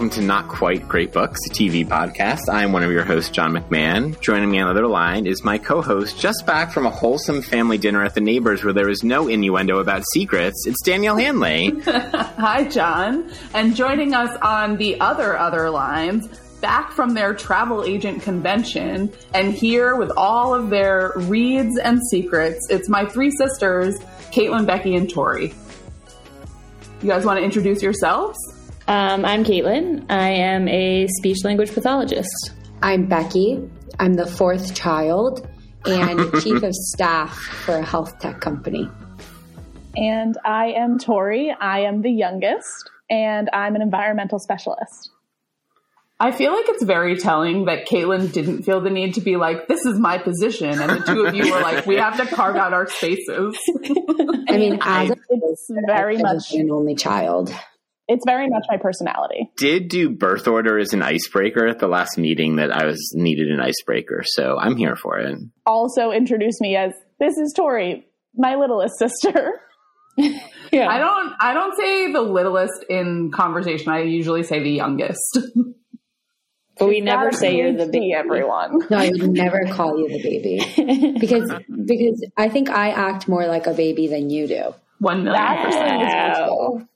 Welcome to Not Quite Great Books, a TV podcast. I'm one of your hosts, John McMahon. Joining me on the other line is my co host, just back from a wholesome family dinner at the neighbors where there is no innuendo about secrets. It's Danielle Hanley. Hi, John. And joining us on the other, other lines, back from their travel agent convention, and here with all of their reads and secrets, it's my three sisters, Kaitlin, Becky, and Tori. You guys want to introduce yourselves? Um, I'm Kaitlin. I am a speech language pathologist. I'm Becky. I'm the fourth child and chief of staff for a health tech company. And I am Tori. I am the youngest, and I'm an environmental specialist. I feel like it's very telling that Kaitlin didn't feel the need to be like, this is my position. And the two of you were like, we have to carve out our spaces. I mean, as a, It's very much, an only child. It's very much my personality. Did do birth order as an icebreaker at the last meeting that I was needed an icebreaker, so I'm here for it. Also introduced me as this is Tori, my littlest sister. Yeah. I don't I don't say the littlest in conversation. I usually say the youngest. but we never say you're the PhD, baby. everyone. No, I would never call you the baby because because I think I act more like a baby than you do. One million That's percent. Wow.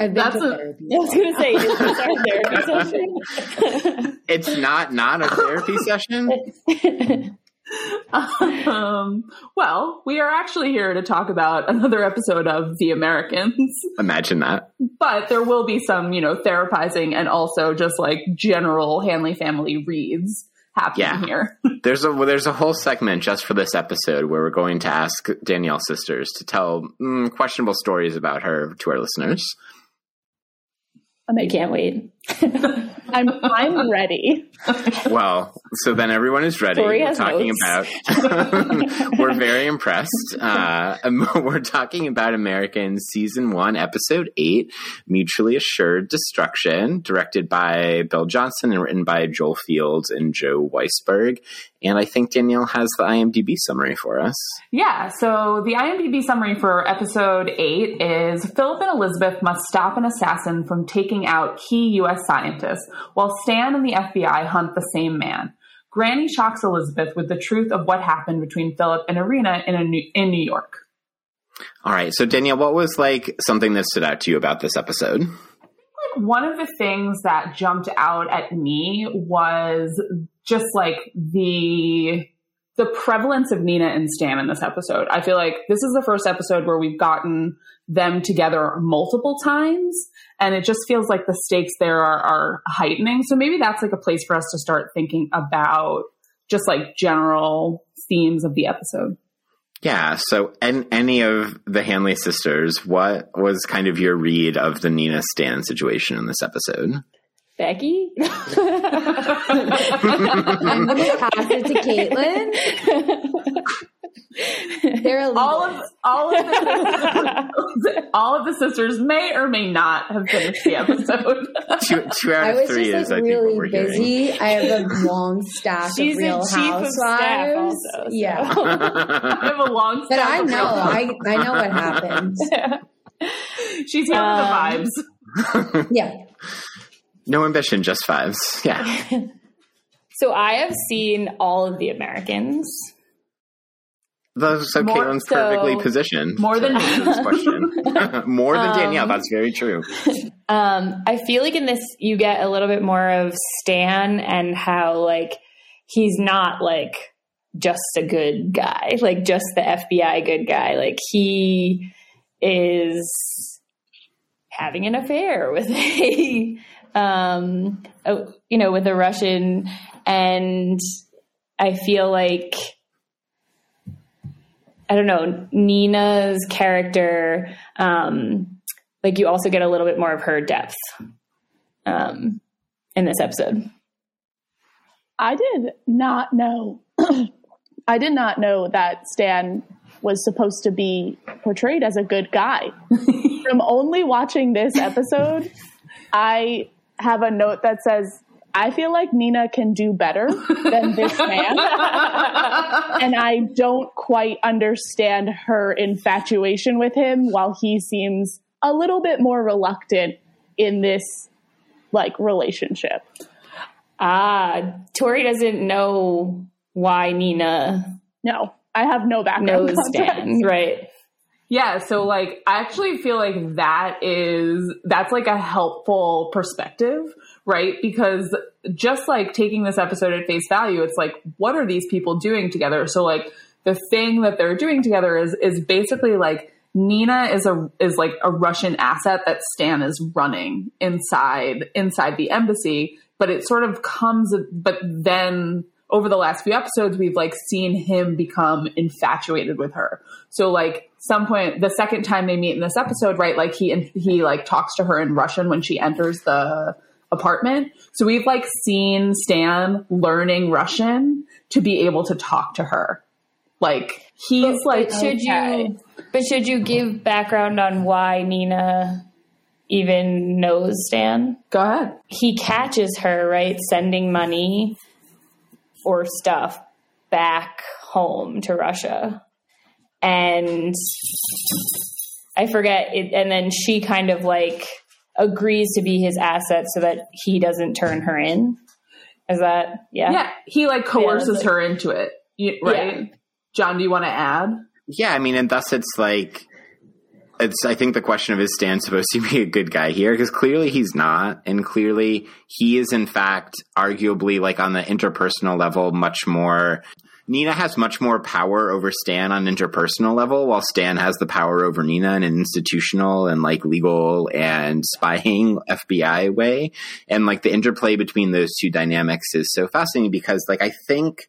I've been That's to a- therapy. I was going to say, is this our therapy session? It's not not a therapy session. Um, well, we are actually here to talk about another episode of The Americans, Imagine that. but there will be some, you know, therapizing and also just like general Hanley family reads happening Yeah. here. There's a well, there's a whole segment just for this episode where we're going to ask Danielle sisters to tell mm, questionable stories about her to our listeners. I can't wait. I'm I'm ready. Well, so then everyone is ready. Tori we're talking notes. about. we're very impressed. Uh, we're talking about American season one, episode eight, "Mutually Assured Destruction," directed by Bill Johnson and written by Joel Fields and Joe Weisberg. And I think Danielle has the IMDb summary for us. Yeah, so the IMDb summary for episode 8 is Philip and Elizabeth must stop an assassin from taking out key U.S. scientists, while Stan and the FBI hunt the same man. Granny shocks Elizabeth with the truth of what happened between Philip and Irina in, a new, in New York. All right, so Danielle, what was like something that stood out to you about this episode? Like one of the things that jumped out at me was just like the the prevalence of Nina and Stan in this episode. I feel like this is the first episode where we've gotten them together multiple times and it just feels like the stakes there are, are heightening. So maybe that's like a place for us to start thinking about just like general themes of the episode. Yeah. So, and any of the Hanley sisters, what was kind of your read of the Nina Stan situation in this episode? Becky? I'm going to pass it to Kaitlin. They're a All of all of the all of the sisters may or may not have finished the episode. Two, two out I of was three just is, like I think, what really we're hearing. busy. I have a long staff She's of the Real chief of staff Housewives. also, so. Yeah, I have a long but I know, real- I I know what happened. She's here Um, the vibes. Yeah, no ambition, just fives. Yeah. so I have seen all of the Americans. Those- So More- Kaitlin's so- perfectly positioned. More than me. More than Um, Danielle. That's very true. Um, I feel like in this you get a little bit more of Stan and how like he's not like just a good guy, like just the FBI good guy. Like he is having an affair with a um you know with a Russian and I feel like I don't know Nina's character um like you also get a little bit more of her depth um, in this episode. I did not know. I did not know that Stan was supposed to be portrayed as a good guy. From only watching this episode, I have a note that says, I feel like Nina can do better than this man. and I don't quite understand her infatuation with him while he seems a little bit more reluctant in this like relationship. Ah, Tori doesn't know why Nina No, I have no background. knows. Dan, right? Yeah, so like I actually feel like that is that's like a helpful perspective, right? Because just like taking this episode at face value, it's like what are these people doing together? So like the thing that they're doing together is is basically like Nina is a is like a Russian asset that Stan is running inside inside the embassy, but it sort of comes but then over the last few episodes we've like seen him become infatuated with her. So like some point the second time they meet in this episode, right, like he and he like talks to her in Russian when she enters the apartment. So we've like seen Stan learning Russian to be able to talk to her. Like he's like But should okay. you? But should you give background on why Nina even knows Stan? go ahead. He catches her right, sending money or stuff back home to Russia, and I forget it. And then she kind of like agrees to be his asset so that he doesn't turn her in. Is that yeah? Yeah, he like coerces like- her into it. You, right? Yeah. John, do you want to add? Yeah, I mean, and thus it's like it's. I think the question of is Stan supposed to be a good guy here because clearly he's not, and clearly he is in fact arguably like on the interpersonal level much more. Nina has much more power over Stan on interpersonal level, while Stan has the power over Nina in an institutional and like legal and spying FBI way. And like the interplay between those two dynamics is so fascinating because like I think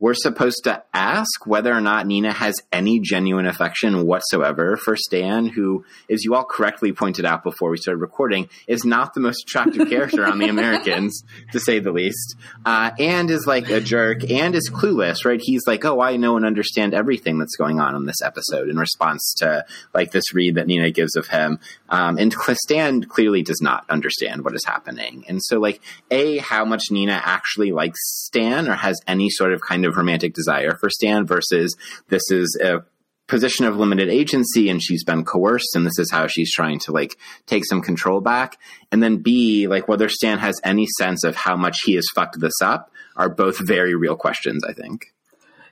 we're supposed to ask whether or not Nina has any genuine affection whatsoever for Stan, who, as you all correctly pointed out before we started recording, is not the most attractive character on the Americans, to say the least, uh, and is like a jerk and is clueless, right? He's like, oh, I know and understand everything that's going on in this episode in response to like this read that Nina gives of him. Um, and Stan clearly does not understand what is happening. And so, like, A, how much Nina actually likes Stan or has any sort of kind of romantic desire for Stan versus this is a position of limited agency and she's been coerced and this is how she's trying to like take some control back. And then B, like whether Stan has any sense of how much he has fucked this up are both very real questions, I think.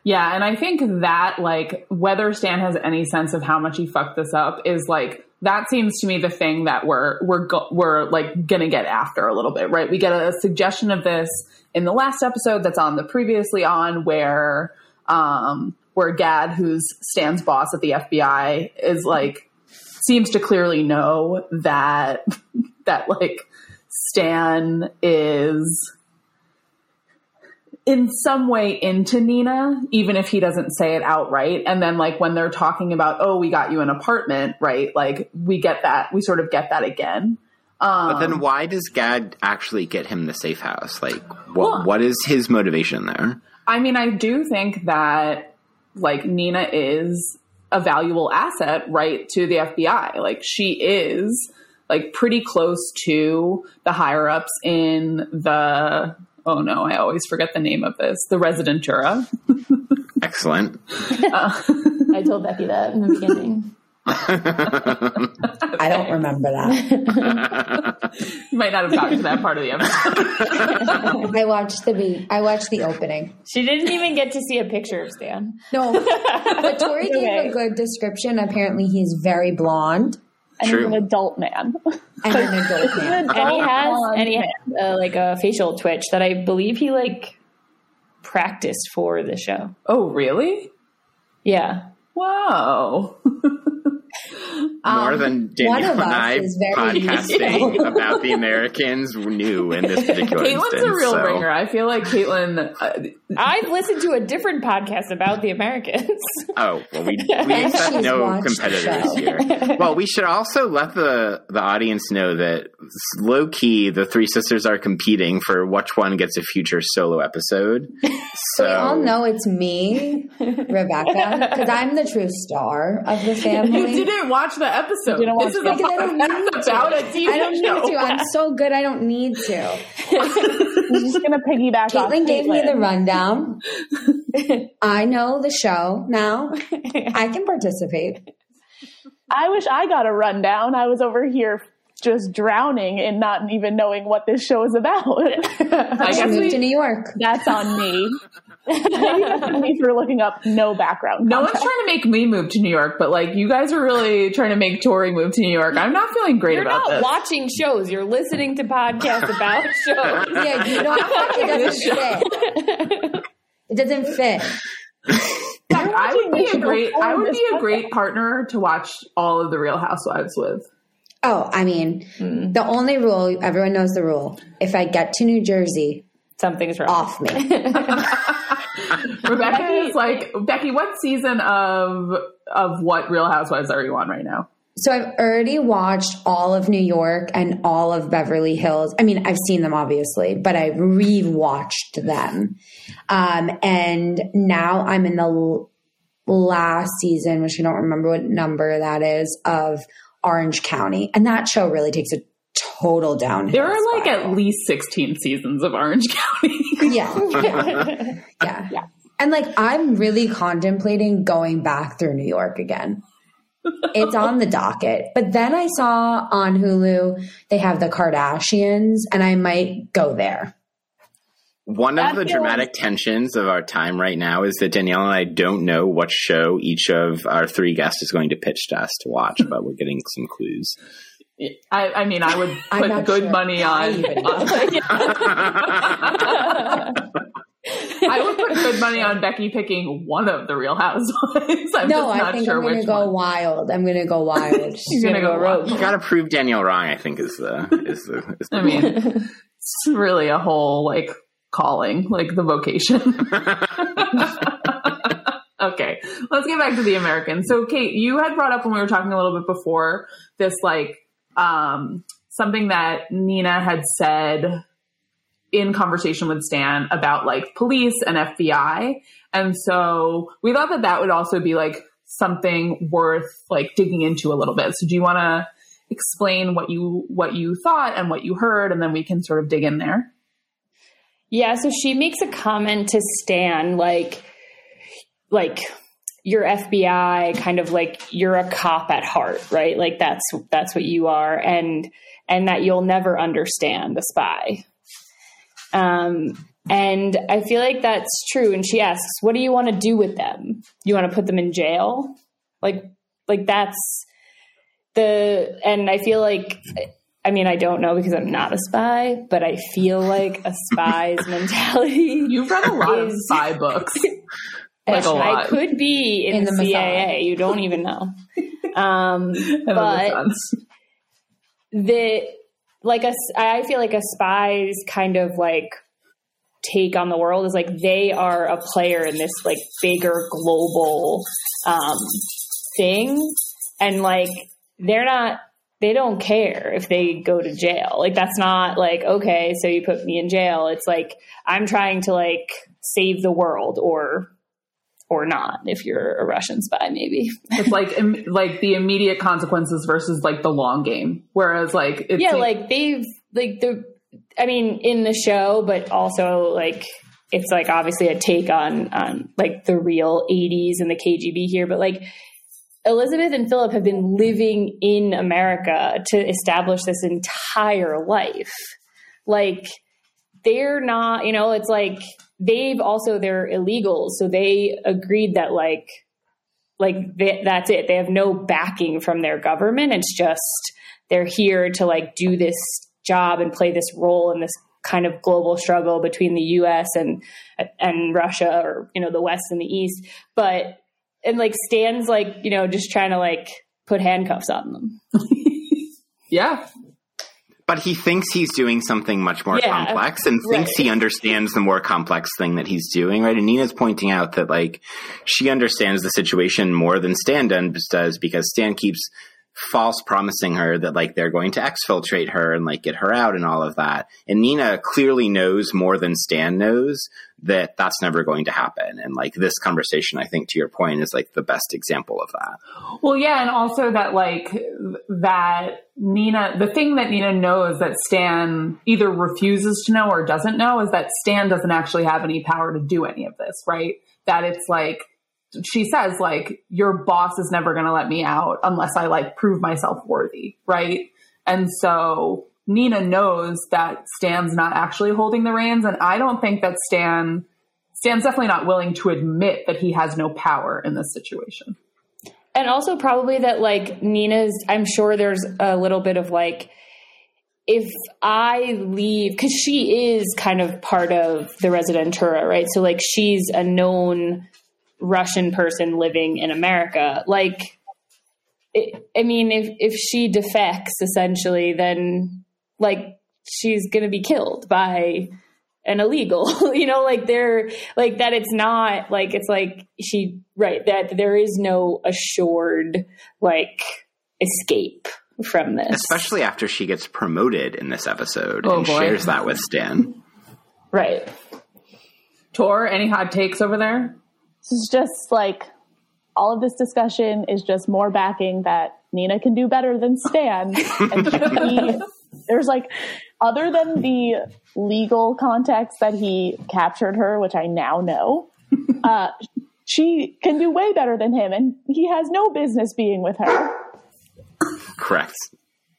Yeah, and I think that like whether Stan has any sense of how much he fucked this up is like that seems to me the thing that we're we're go- we're like gonna get after a little bit, right? We get a suggestion of this in the last episode that's on the previously on where um where Gaad, who's Stan's boss at the FBI, is like seems to clearly know that that like Stan is in some way into Nina, even if he doesn't say it outright. And then like when they're talking about, oh, we got you an apartment, right? Like we get that, we sort of get that again. Um, But then why does Gaad actually get him the safe house? Like what Well- what is his motivation there? I mean, I do think that like Nina is a valuable asset, right, to the FBI. Like she is like pretty close to the higher ups in the oh no, I always forget the name of this, the Residentura. Excellent. I told Becky that in the beginning. I don't remember that. You might not have gotten to that part of the episode. I watched the be- I watched the opening. She didn't even get to see a picture of Stan. No, but Tori Okay. gave a good description. Apparently, he's very blonde And True. he's an adult man. And an adult man. and he has and he has uh, like a facial twitch that I believe he like practiced for the show. oh, really? Yeah, Wow. More Um, than one Danielle of and us I is very podcasting about the Americans knew in this particular Kaitlin's instance. a real so- bringer. I feel like Kaitlin. Uh, I've listened to a different podcast about the Americans. Oh well, we we And accept she's no competitors here. Well, we should also let the the audience know that low key the three sisters are competing for which one gets a future solo episode. So We all know it's me, Rebecca, because I'm the true star of the family. You didn't watch the episode. didn't watch this is the a Because I don't need podcast to. about a TV I don't show. need to. I'm so good. I don't need to. I'm just gonna piggyback off Kaitlin gave me the rundown. I know the show now. I can participate. I wish I got a rundown. I was over here just drowning in not even knowing what this show is about. I She guess moved we, to New York. That's on me. Maybe for looking up no background. no one's trying to make me move to New York, but like you guys are really trying to make Tori move to New York. I'm not feeling great You're about not this. watching shows. You're listening to podcasts about shows. Yeah, you don't. It doesn't fit. It doesn't fit. I would be a great I would be a great partner to watch all of the Real Housewives with. Oh, I mean, hmm. the only rule, everyone knows the rule. If I get to New Jersey, Something's wrong. off me. Rebecca is like Becky. What season of of what Real Housewives are you on right now? So I've already watched all of New York and all of Beverly Hills. I mean, I've seen them obviously, but I rewatched them. Um, and now I'm in the l- last season, which I don't remember what number that is, of Orange County. And that show really takes a total downhill. There are like spiral. at least sixteen seasons of Orange County. yeah. yeah. Yeah. And like, I'm really contemplating going back through New York again. It's on the docket. But then I saw on Hulu, they have the Kardashians, and I might go there. One of I the feel dramatic tensions of our time right now is that Danielle and I don't know what show each of our three guests is going to pitch to us to watch, but we're getting some clues. I, I mean, I would put good sure money on. even. I would put good money on Becky picking one of the Real Housewives. I'm no, just I not think sure I'm going to which go one. wild. I'm going to go wild. She's gonna go rogue. You got to prove Danielle wrong. I think is the is the. Is the I mean, it's really a whole like calling, like the vocation. okay, let's get back to the Americans. So, Kate, you had brought up when we were talking a little bit before this, like um, something that Nina had said in conversation with Stan about like police and FBI, and so we thought that that would also be like something worth like digging into a little bit. So, do you want to? explain what you what you thought and what you heard and then we can sort of dig in there Yeah, so she makes a comment to Stan like like your FBI kind of like you're a cop at heart, right? Like that's that's what you are and and that you'll never understand a spy. Um and I feel like that's true and she asks, "What do you want to do with them? You want to put them in jail?" Like like that's the and I feel like I mean, I don't know because I'm not a spy, but I feel like a spy's mentality. you've read a lot of spy books like I could be in, In the, the CIA. You don't even know. Um, but the like a, I feel like a spy's kind of like take on the world is like they are a player in this like bigger global um, thing, and like they're not. They don't care if they go to jail. Like that's not like okay, so you put me in jail. It's like I'm trying to like save the world or or not if you're a Russian spy maybe. it's like im- like the immediate consequences versus like the long game whereas like it's yeah, like they've like the I mean in the show, but also like it's like obviously a take on on like the real 80s and the KGB here, but like Elizabeth and Philip have been living in America to establish this entire life. Like they're not, you know, it's like they've also they're illegals, so they agreed that like like they, that's it. They have no backing from their government. It's just they're here to like do this job and play this role in this kind of global struggle between the U.S. and and Russia, or you know, the West and the East. But and like stands like you know just trying to like put handcuffs on them. yeah But he thinks he's doing something much more Yeah, complex and thinks he understands the more complex thing that he's doing, right? And Nina's pointing out that like she understands the situation more than Stan does because Stan keeps false promising her that like they're going to exfiltrate her and like get her out and all of that. And Nina clearly knows more than Stan knows that that's never going to happen. And like this conversation, I think to your point is like the best example of that. well yeah and also that like that nina the thing that nina knows that stan either refuses to know or doesn't know is that stan doesn't actually have any power to do any of this right that it's like she says like your boss is never going to let me out unless i like prove myself worthy right And so Nina knows that Stan's not actually holding the reins. And I don't think that Stan, Stan's definitely not willing to admit that he has no power in this situation. And also probably that like Nina's I'm sure there's a little bit of like if I leave cuz she is kind of part of the Residentura, right? So like she's a known Russian person living in America. Like it, I mean if if she defects essentially then like she's going to be killed by an illegal you know like they're like that it's not like it's like she right that there is no assured like escape from this Especially after she gets promoted in this episode Oh, and boy. shares that with Stan. right Tor, any hot takes over there? This is just like all of this discussion is just more backing that Nina can do better than Stan. and she, there's like, other than the legal context that he captured her, which I now know, uh, she can do way better than him, and he has no business being with her. Correct.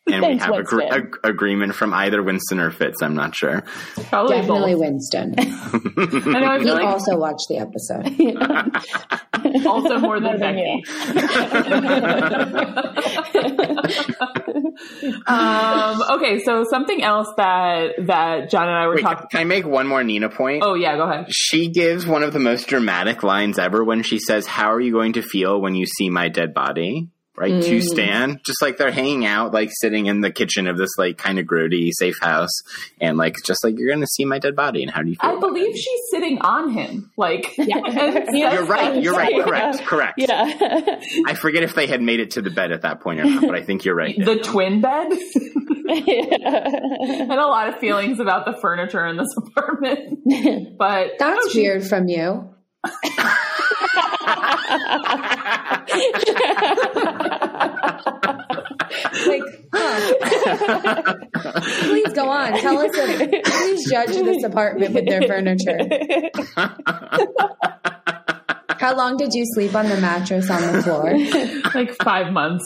And Thanks, we have agree- Winston. ag- agreement from either Winston or Fitz. I'm not sure. Probably Definitely both. Winston. I know, I He like also watched the episode. also more than More than Becky. um, okay, so something else that that John and I were Wait, talking. can I make one more Nina point? Oh yeah, go ahead. She gives one of the most dramatic lines ever when she says, How are you going to feel when you see my dead body? Right? Mm. To Stan. Just like they're hanging out, like sitting in the kitchen of this like kind of grody safe house. And like, just like, you're going to see my dead body. And how do you feel? I about believe she's sitting on him. Like, and it? You're right. You're right. Yeah. Correct. Correct. yeah I forget if they had made it to the bed at that point or not, but I think you're right. the twin bed. yeah. had a lot of feelings about the furniture in this apartment, but That's weird from you. Like, huh. please go on. Tell us. If, please judge this apartment with their furniture. How long did you sleep on the mattress on the floor? like five months.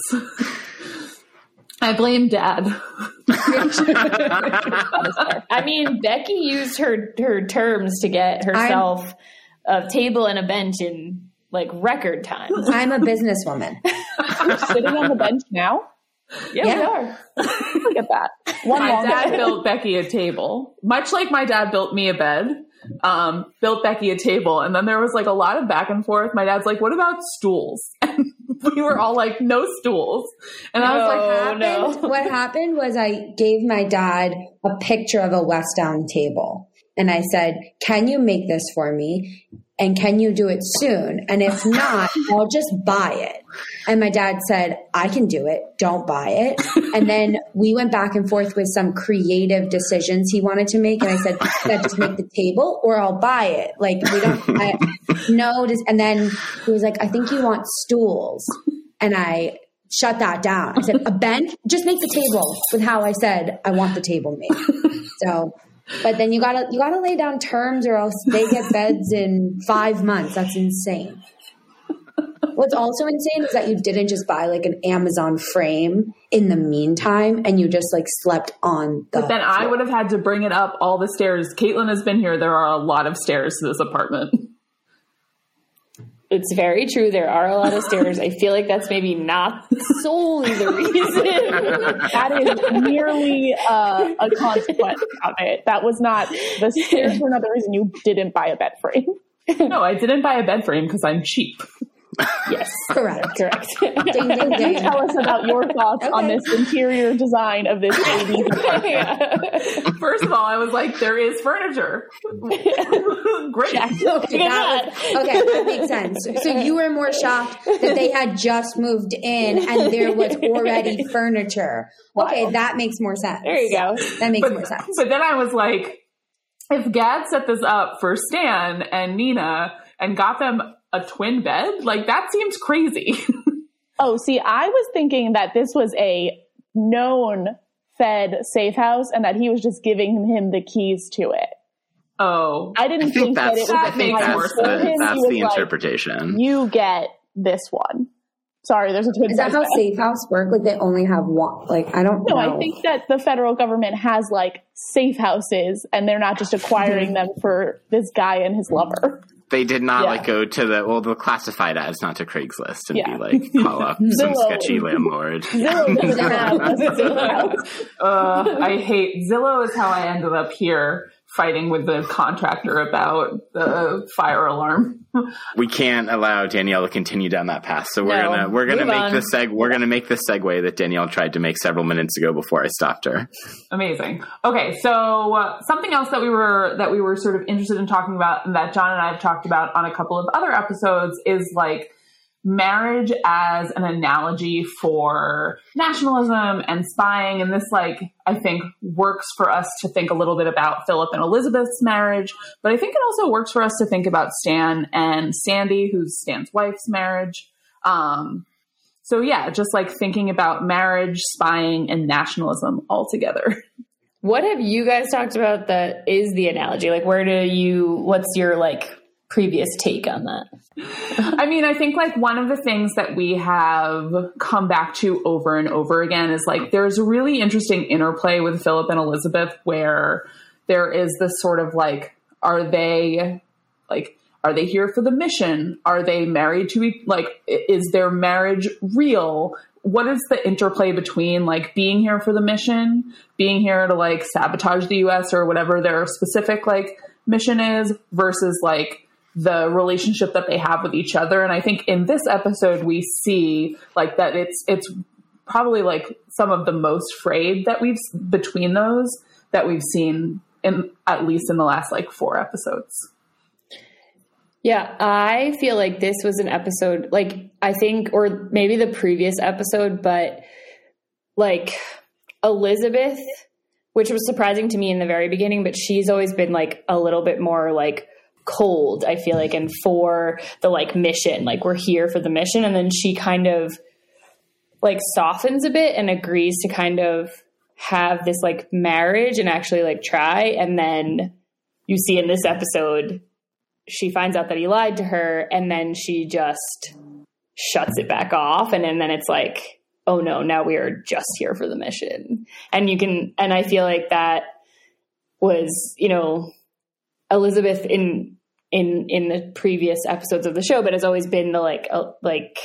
I blame Dad. I mean, Becky used her her terms to get herself a table and a bench in like record time. I'm a businesswoman. You're sitting on the bench now. Yeah, Yeah. we are. Look at that. One my longer. dad built Becky a table, much like my dad built me a bed. Um, built Becky a table, and then there was like a lot of back and forth. My dad's like, "What about stools?" And we were all like, "No stools," and I was like, No. happened, no. What happened was I gave my dad a picture of a West Down table. And I said, Can you make this for me? And can you do it soon? And if not, I'll just buy it. And my dad said, I can do it. Don't buy it. And then we went back and forth with some creative decisions he wanted to make. And I said, "Dad, just make the table or I'll buy it. Like, we don't, I, no. And then he was like, I think you want stools. And I shut that down. I said, a bench, just make the table with how I said I want the table made. So, but then you gotta you gotta lay down terms, or else they get beds in five months. That's insane. What's also insane is that you didn't just buy like an Amazon frame in the meantime, and you just like slept on the. But then I would have had to bring it up all the stairs. Kaitlin has been here. There are a lot of stairs to this apartment. It's very true. There are a lot of stairs. I feel like that's maybe not solely the reason. That is merely uh, a consequence of it. That was not the stairs were not the reason you didn't buy a bed frame. No, I didn't buy a bed frame because I'm cheap. Yes, correct. correct. Ding ding ding. Tell us about your thoughts on this interior design of this baby. First of all, I was like, there is furniture. Great. Okay, that was- okay, that makes sense. So you were more shocked that they had just moved in and there was already furniture. Okay, that makes more sense. There you go. That makes But, more sense. but then I was like, if Gaad set this up for Stan and Nina and got them a twin bed, like that seems crazy. Oh, see, I was thinking that this was a known Fed safe house and that he was just giving him the keys to it. oh. I didn't I think that that's, it was that I think makes a more that's the, him. that's He was the like, interpretation. You get this one. Sorry, there's a twin Is that how bed. safe house work? Like they only have one. Like I don't No, know. I think that the federal government has like safe houses, and they're not just acquiring mm-hmm. them for this guy and his lover. They did not Yeah. like go to the well the classified ads, not to Craigslist and Yeah. be like call up some sketchy landlord. Zillow doesn't have a safe house. Uh, I hate Zillow is how I ended up here fighting with the contractor about the fire alarm. we can't allow Danielle to continue down that path. So we're No, gonna we're gonna make on. the seg we're gonna make the segue that Danielle tried to make several minutes ago before I stopped her. Amazing. Okay, so uh, something else that we were that we were sort of interested in talking about, and that John and I have talked about on a couple of other episodes, is like marriage as an analogy for nationalism and spying. And this, like, I think works for us to think a little bit about Philip and Elizabeth's marriage, but I think it also works for us to think about Stan and Sandy, who's Stan's wife's marriage. Um, so yeah, just like thinking about marriage, spying, and nationalism all together. What have you guys talked about that is the analogy? Like, where do you, what's your like previous take on that? I mean, I think like one of the things that we have come back to over and over again is like there's a really interesting interplay with Philip and Elizabeth where there is this sort of like, are they like, are they here for the mission? Are they married to each, like, is their marriage real? What is the interplay between like being here for the mission, being here to like sabotage the US or whatever their specific like mission is versus like the relationship that they have with each other. And i think in this episode we see like that it's it's probably like some of the most frayed that we've between those that we've seen in at least in the last like four episodes. Yeah, I feel like this was an episode, like, I think, or maybe the previous episode, but like Elizabeth, which was surprising to me in the very beginning, but she's always been like a little bit more like cold, I feel like, and for the like mission, like, we're here for the mission. And then she kind of like softens a bit and agrees to kind of have this like marriage and actually like try. And then you see in this episode, she finds out that he lied to her and then she just shuts it back off and then, then it's like oh no now we are just here for the mission and you can and i feel like that was you know elizabeth in in in the previous episodes of the show but has always been the like a, like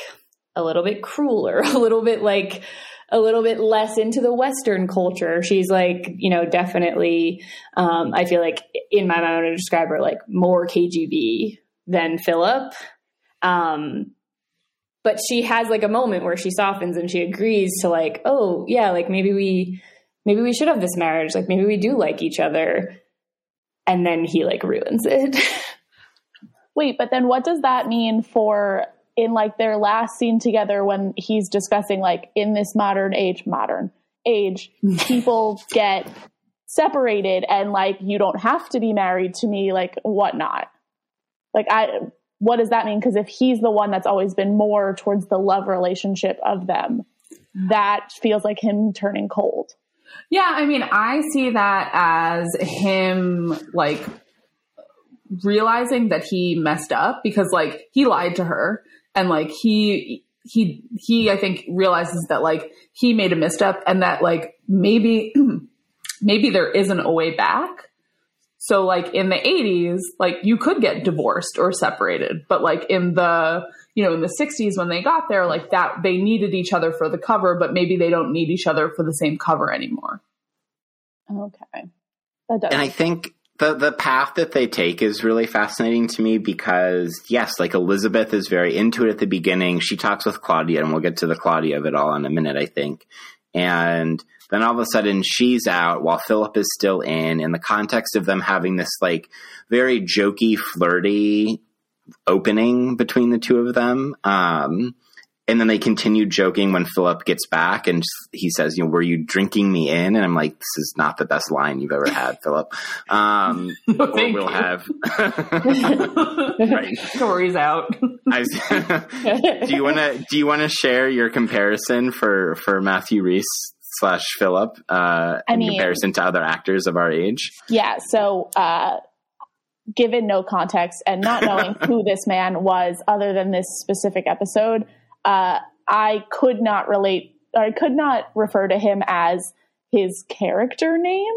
a little bit crueler a little bit like a little bit less into the western culture. She's like you know definitely um, i feel like in my mind i would describe her like more kgb than philip um, but she has like a moment where she softens and she agrees to like oh yeah like maybe we maybe we should have this marriage. Like maybe we do like each other and then he like ruins it Wait, but then what does that mean for in like their last scene together when he's discussing like in this modern age, modern age, people get separated and like you don't have to be married to me, like whatnot. Like I what does that mean? Because if he's the one that's always been more towards the love relationship of them, that feels like him turning cold. Yeah, I mean, I see that as him like realizing that he messed up because like he lied to her and like he he he I think realizes that like he made a misstep and that like maybe maybe there isn't a way back. So like in the 80s, like you could get divorced or separated, but like in the you know in the 60s when they got there, like that they needed each other for the cover, but maybe they don't need each other for the same cover anymore. Okay. That does. And I think the the path that they take is really fascinating to me because yes, like Elizabeth is very into it at the beginning. She talks with Claudia, and we'll get to the Claudia of it all in a minute, I think. And then all of a sudden she's out while Philip is still in, in the context of them having this like very jokey, flirty opening between the two of them. Um, and then they continue joking when Philip gets back and he says, you know, were you drinking me in? And I'm like, this is not the best line you've ever had, Philip. Um, or Thank we'll you. have, right. Stories out. Was- do you want to, do you want to share your comparison for, for Matthew Rhys slash Philip, uh, I in mean- comparison to other actors of our age? Yeah. So, uh, given no context and not knowing who this man was other than this specific episode, uh, I could not relate, or I could not refer to him as his character name.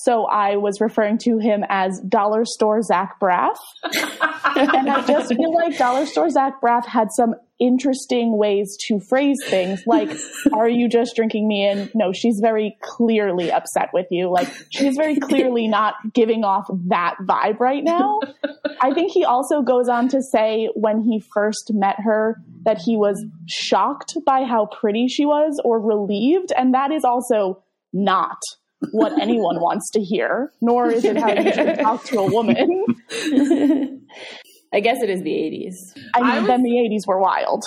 So I was referring to him as Dollar Store Zach Braff. and I just feel like Dollar Store Zach Braff had some interesting ways to phrase things like, Are you just drinking me in? No, she's very clearly upset with you. Like, she's very clearly not giving off that vibe right now. I think he also goes on to say when he first met her that he was shocked by how pretty she was or relieved. And that is also not what anyone wants to hear, nor is it how you should talk to a woman. I guess it is the 80s. I mean, I was- then the 80s were wild.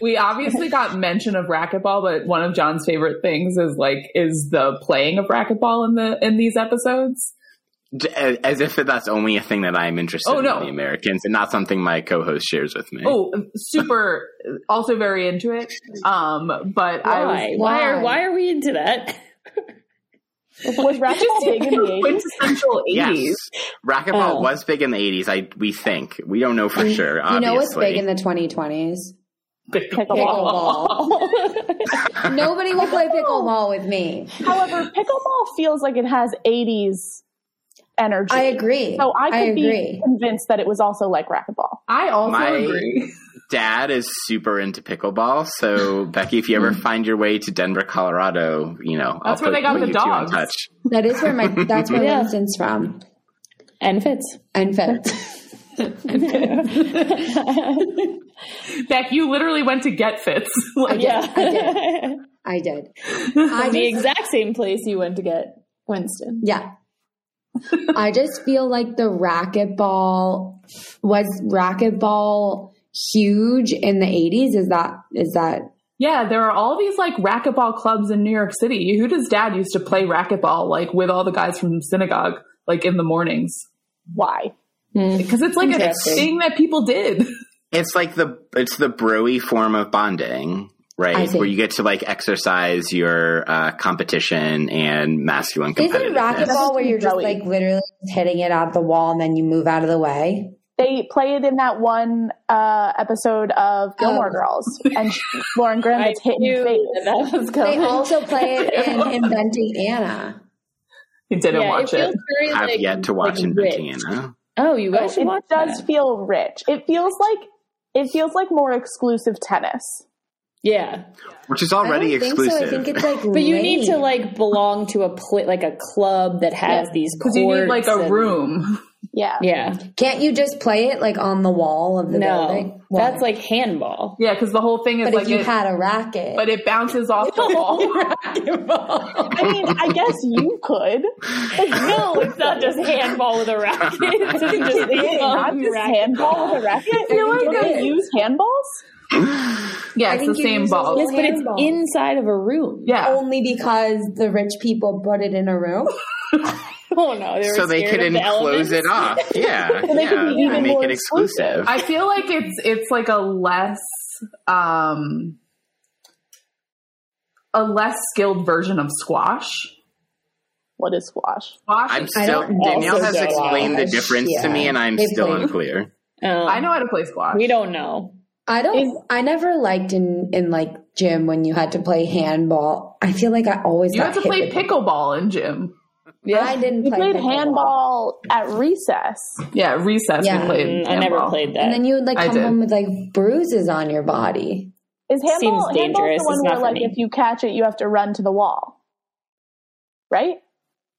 we obviously got mention of racquetball, but one of John's favorite things is like is the playing of racquetball in the in these episodes. As if that's only a thing that I'm interested Oh, no. in the Americans and not something my co-host shares with me. Oh, super! Also very into it. Um, but I was Why? Why are why? why are we into that? Was racquetball big in the 80s? yes, eighties. racquetball Oh. was big in the 80s. I we think we don't know for sure. You Obviously, know what's big in the 2020s? Pickleball. Pickleball. Nobody will play pickleball with me. However, pickleball feels like it has 80s energy. I agree. So I could be agree. convinced that it was also like racquetball. I also My- agree. Dad is super into pickleball. So Becky, if you ever mm. find your way to Denver, Colorado, you know That's I'll where put, they got the you two in dogs. touch. That is where my that's where Yeah. Winston's from. and Fitz. And Fitz. Beck, you literally went to get Fitz. like, yeah. I did. I the just, exact same place you went to get Winston. yeah. I just feel like the racquetball was racquetball huge in the 80s is that is that Yeah, there are all these like racquetball clubs in New York City. Yehuda's dad used to play racquetball like with all the guys from the synagogue, like in the mornings, Why? because it's like a thing that people did. It's like the it's the broy form of bonding, right? Where you get to like exercise your uh, competition and masculine Isn't competitiveness. racquetball where you're just like literally hitting it at the wall and then you move out of the way? They play it in that one uh, episode of Gilmore Oh. Girls, and Lauren Graham I gets hit in the face. that was They also play it in Inventing Anna. You didn't yeah, watch it it. feels very I've like, yet to watch like Inventing rich. Anna. Oh, you guys should it watch does that. feel rich. It feels like it feels like more exclusive tennis. Yeah, Which is I already don't think exclusive. so. I think it's like but you need to like belong to a pl- like a club that has Yeah, these Because you need like a and- room. Yeah. Yeah, Can't you just play it like on the wall of the no, building? Why? that's like handball. Yeah, because the whole thing is But like if you it, had a racket, but it bounces off the wall. I mean, I guess you could. no, it's not just handball with a racket. It's just It is not just racket. handball with a racket. I feel like you it is. use handballs. Yeah, it's the same ball. Yes, but it's Handball. inside of a room. Yeah, only because the rich people put it in a room. Oh no, they were so they could of the it off. Yeah, they yeah. could be even make more it exclusive. I feel like it's it's like a less um a less skilled version of squash. What is squash? Squash. I'm is- I still don't Danielle has know explained the squash, difference to me, and I'm They still play- unclear. Um, I know how to play squash. We don't know. I don't. I never liked in in like gym when you had to play handball. I feel like I always You got have to hit play pickleball in gym. I didn't We play played handball at recess. Yeah, recess Yeah. we played. Mm, I never played that. and then you would like I come did. home with like bruises on your body. Is handball Seems handball's dangerous. the one where like me. if you catch it, you have to run to the wall, right?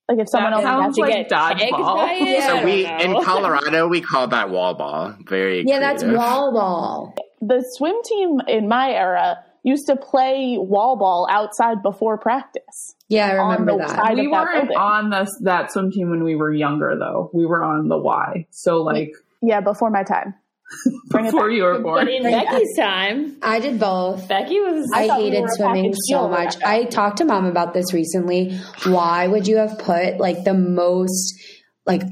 Like if someone That else has to like get dodgeball. it? Yeah. So we in Colorado we call that wall ball. Very Yeah, that's wall ball. the swim team in my era used to play wall ball outside before practice. Yeah, I remember On the that. We weren't building. on the, that swim team when we were younger, though. We were on the Y. So, like, Yeah, before my time. Before you were born. But in Becky's time, I did both. Becky was. I, thought we hated were a swimming so much. I talked to mom about this recently. Why would you have put like the most like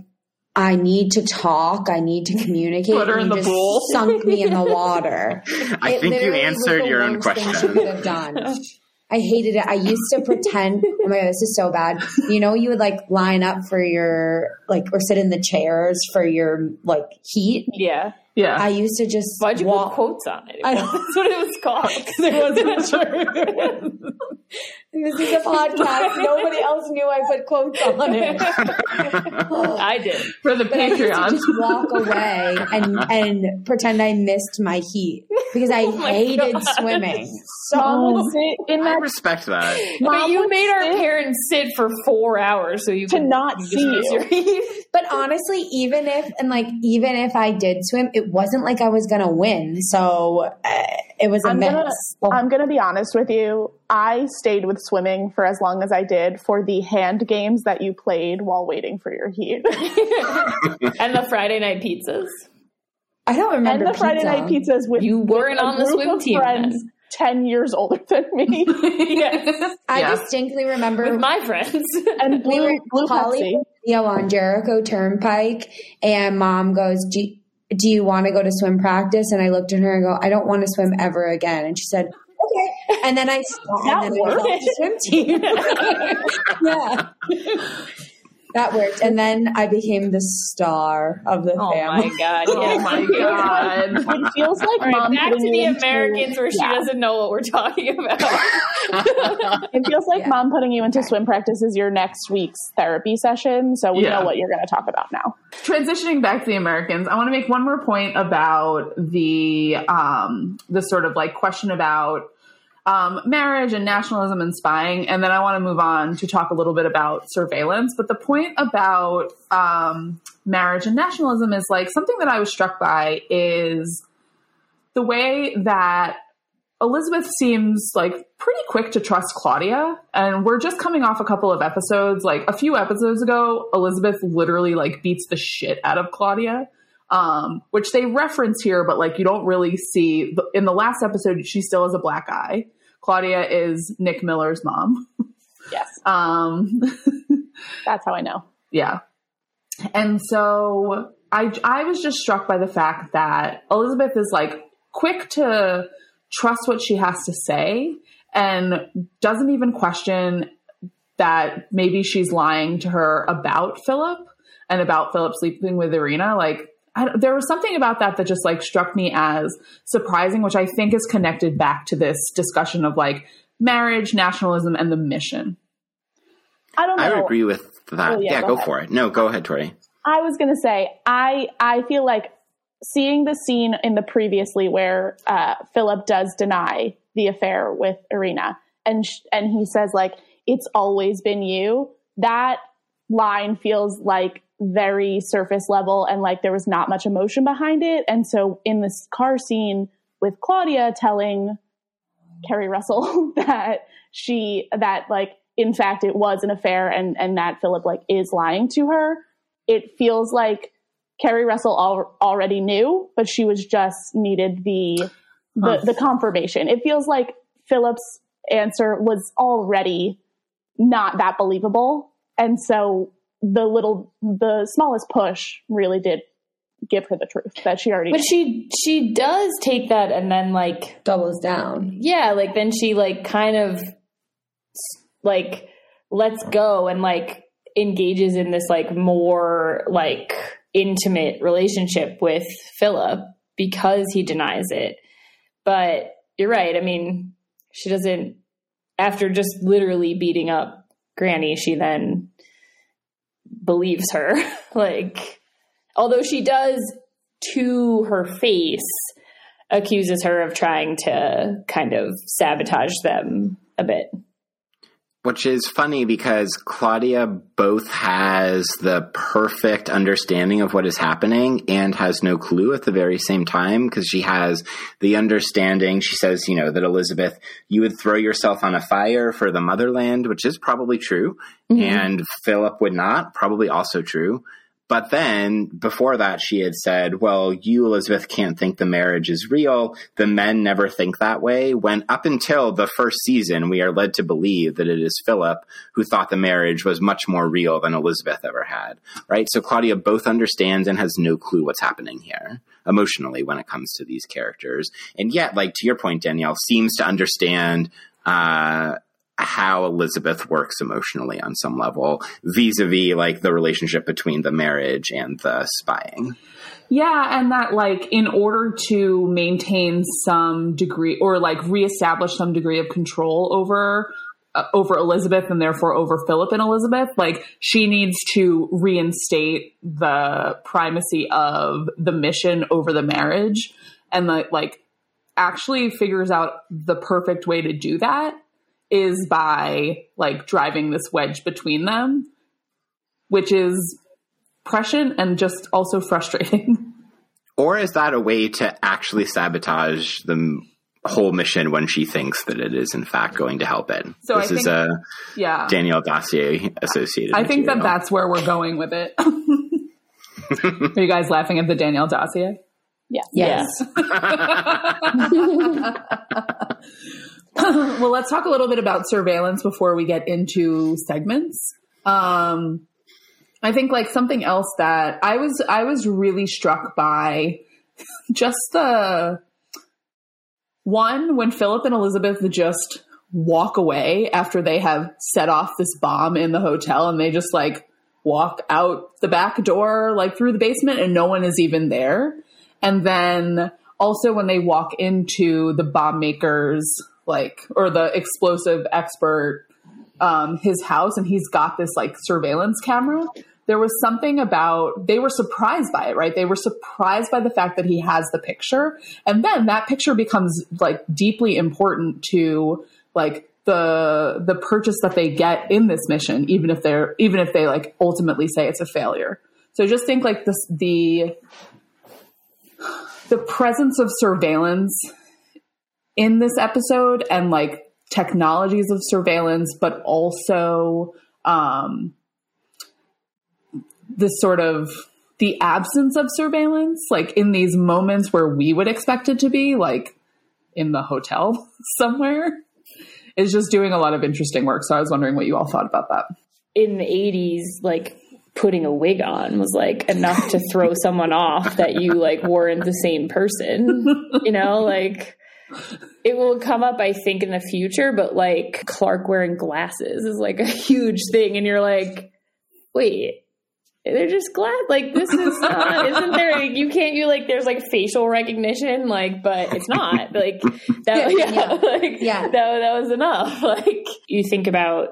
I need to talk, I need to communicate, Put her in the just pool. sunk me in the water. I It think you answered your own worst thing She question. could have done. I hated it. I used to pretend. Oh my god, this is so bad. You know, you would like line up for your like or sit in the chairs for your like heat. Yeah. Yeah. I used to just Why'd you walk. put quotes on it? I- don't, That's what it was called. Because it wasn't sure. This is a podcast. Nobody else knew I put quotes on it. I did. For the But I used to Patreon. just walk away and and pretend I missed my heat because I Oh hated God. swimming so sit in I respect that. But you would made our sit- parents sit for four hours so you To could not see you. your heat. But honestly, even if and like even if I did swim, it wasn't like I was gonna win. So uh, it was a I'm mess. gonna, I'm gonna be honest with you. I stayed with swimming for as long as I did for the hand games that you played while waiting for your heat, and the Friday night pizzas. I don't remember and the Friday night pizzas with You weren't a on the group swim of team Friends then. ten years older than me, yes. I Yeah. distinctly remember With my friends. and we blue, were blue Polly Pepsi. video on Jericho Turnpike, and mom goes, "Do you, do you want to go to swim practice?" And I looked at her and go, "I don't want to swim ever again." And she said, "Okay." And then I and then I was on the swim team. yeah, that worked. And then I became the star of the family. oh family. my god. Oh yes. my god. It feels like All right, mom back to the you into- Americans where she doesn't know what we're talking about. It feels like Yeah. mom putting you into swim practice is your next week's therapy session. So we Yeah. know what you're going to talk about now. transitioning back to the Americans, I want to make one more point about the um, the sort of like question about um, marriage and nationalism and spying, and then I want to move on to talk a little bit about surveillance. But the point about um, marriage and nationalism is like something that I was struck by is the way that Elizabeth seems like pretty quick to trust Claudia. And we're just coming off a couple of episodes. Like a few episodes ago, Elizabeth literally like beats the shit out of Claudia. Um, which they reference here, but like you don't really see in the last episode, she still has a black eye. Claudia is Nick Miller's mom. Yes, Um, that's how I know. yeah. And so I I was just struck by the fact that Elizabeth is like quick to trust what she has to say and doesn't even question that maybe she's lying to her about Philip and about Philip sleeping with Irina. Like there was something about that that just like struck me as surprising, which I think is connected back to this discussion of like marriage, nationalism, and the mission. I don't know. I would agree with that. Oh, yeah, yeah, go go, for it. No, go ahead, Tori. I was going to say, I I feel like seeing the scene in the previously where uh, Philip does deny the affair with Irina, and sh- and he says like it's always been you. That line feels like very surface level and like there was not much emotion behind it. And so in this car scene with Claudia telling Keri Russell that she that like in fact it was an affair and and that Philip like is lying to her it feels like Keri Russell al- already knew, but she was just needed the the, the confirmation. It feels like Philip's answer was already not that believable, and so the little the smallest push really did give her the truth that she already. But knew. she she does take that and then like Doubles down. yeah, like then she like kind of like lets go and like engages in this like more like intimate relationship with Philip because he denies it. But you're right. I mean, she doesn't after just literally beating up Granny, she then believes her. like although she does to her face accuses her of trying to kind of sabotage them a bit. Which is funny because Claudia both has the perfect understanding of what is happening and has no clue at the very same time because she has the understanding. She says, you know, that Elizabeth, you would throw yourself on a fire for the motherland, which is probably true. Mm-hmm. And Philip would not, probably also true. But then before that, she had said, well, you, Elizabeth, can't think the marriage is real. The men never think that way. When up until the first season, we are led to believe that it is Philip who thought the marriage was much more real than Elizabeth ever had. Right. So Claudia both understands and has no clue what's happening here emotionally when it comes to these characters. And yet, like to your point, Danielle, seems to understand, uh, how Elizabeth works emotionally on some level vis-a-vis like the relationship between the marriage and the spying. Yeah, and that like in order to maintain some degree or like reestablish some degree of control over uh, over Elizabeth and therefore over Philip and Elizabeth, like she needs to reinstate the primacy of the mission over the marriage and the like actually figures out the perfect way to do that is by like driving this wedge between them, which is prescient and just also frustrating. Or is that a way to actually sabotage the whole mission when she thinks that it is in fact going to help it? So I this is a Yeah. Danielle Dossier associated. I think that that's where we're going with it. Are you guys laughing at the Danielle dossier? Yeah. Yes. well, let's talk a little bit about surveillance before we get into segments. Um, I think like something else that I was I was really struck by just the one when Philip and Elizabeth just walk away after they have set off this bomb in the hotel and they just like walk out the back door like through the basement and no one is even there. And then also when they walk into the bomb maker's like or the explosive expert um his house and he's got this like surveillance camera. There was something about they were surprised by it right? They were surprised by the fact that he has the picture. And then that picture becomes like deeply important to like the the purchase that they get in this mission even if they're even if they like ultimately say it's a failure. So just think like this the the presence of surveillance in this episode and like technologies of surveillance, but also um, this sort of the absence of surveillance, like in these moments where we would expect it to be, like in the hotel somewhere, is just doing a lot of interesting work. So I was wondering what you all thought about that. in the 80s like putting a wig on was like enough to throw someone off that you like weren't the same person you know like it will come up i think in the future but like clark wearing glasses is like a huge thing and you're like wait they're just glad like this is not isn't there you can't you like there's like facial recognition like but it's not like that Yeah, yeah, like Yeah. that, that was enough like. You think about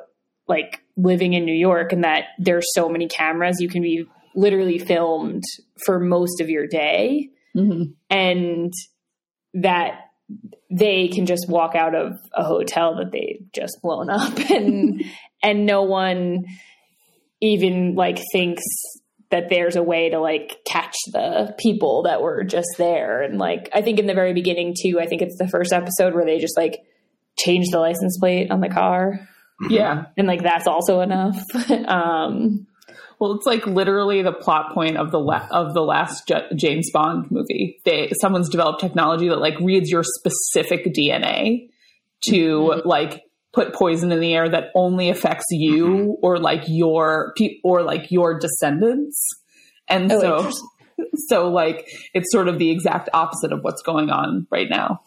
like living in New York and that there's so many cameras you can be literally filmed for most of your day. Mm-hmm. And that they can just walk out of a hotel that they've just blown up and and no one even like thinks that there's a way to like catch the people that were just there. And like I think in the very beginning too I think it's the first episode where they just like change the license plate on the car. Yeah. and like that's also enough. Um Well, it's like literally the plot point of the la- of the last J- James Bond movie. They someone's developed technology that like reads your specific DNA to mm-hmm. like put poison in the air that only affects you mm-hmm. or like your pe- or like your descendants. And Oh, so so like it's sort of the exact opposite of what's going on right now.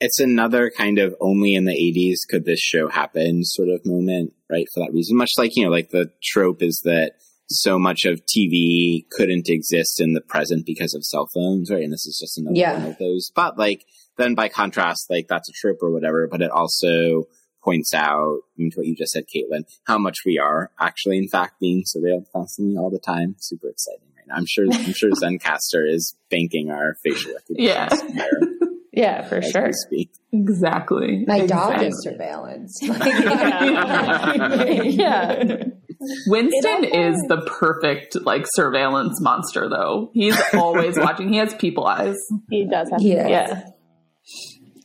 It's another kind of only in the 80s could this show happen sort of moment, right? For that reason, much like, you know, like the trope is that so much of TV couldn't exist in the present because of cell phones, right? And this is just another Yeah. one of those. But like, then by contrast, like that's a trope or whatever, but it also points out, I mean, to what you just said, Kaitlin, how much we are actually, in fact, being surveilled constantly all the time. Super exciting right now. I'm sure, I'm sure Zencastr is banking our facial recognition Yeah. Somewhere yeah for as sure we speak. Exactly. My dog Exactly. is surveillance. yeah Winston is the perfect like surveillance monster though. He's always watching. He has people eyes. He does have Yeah. yeah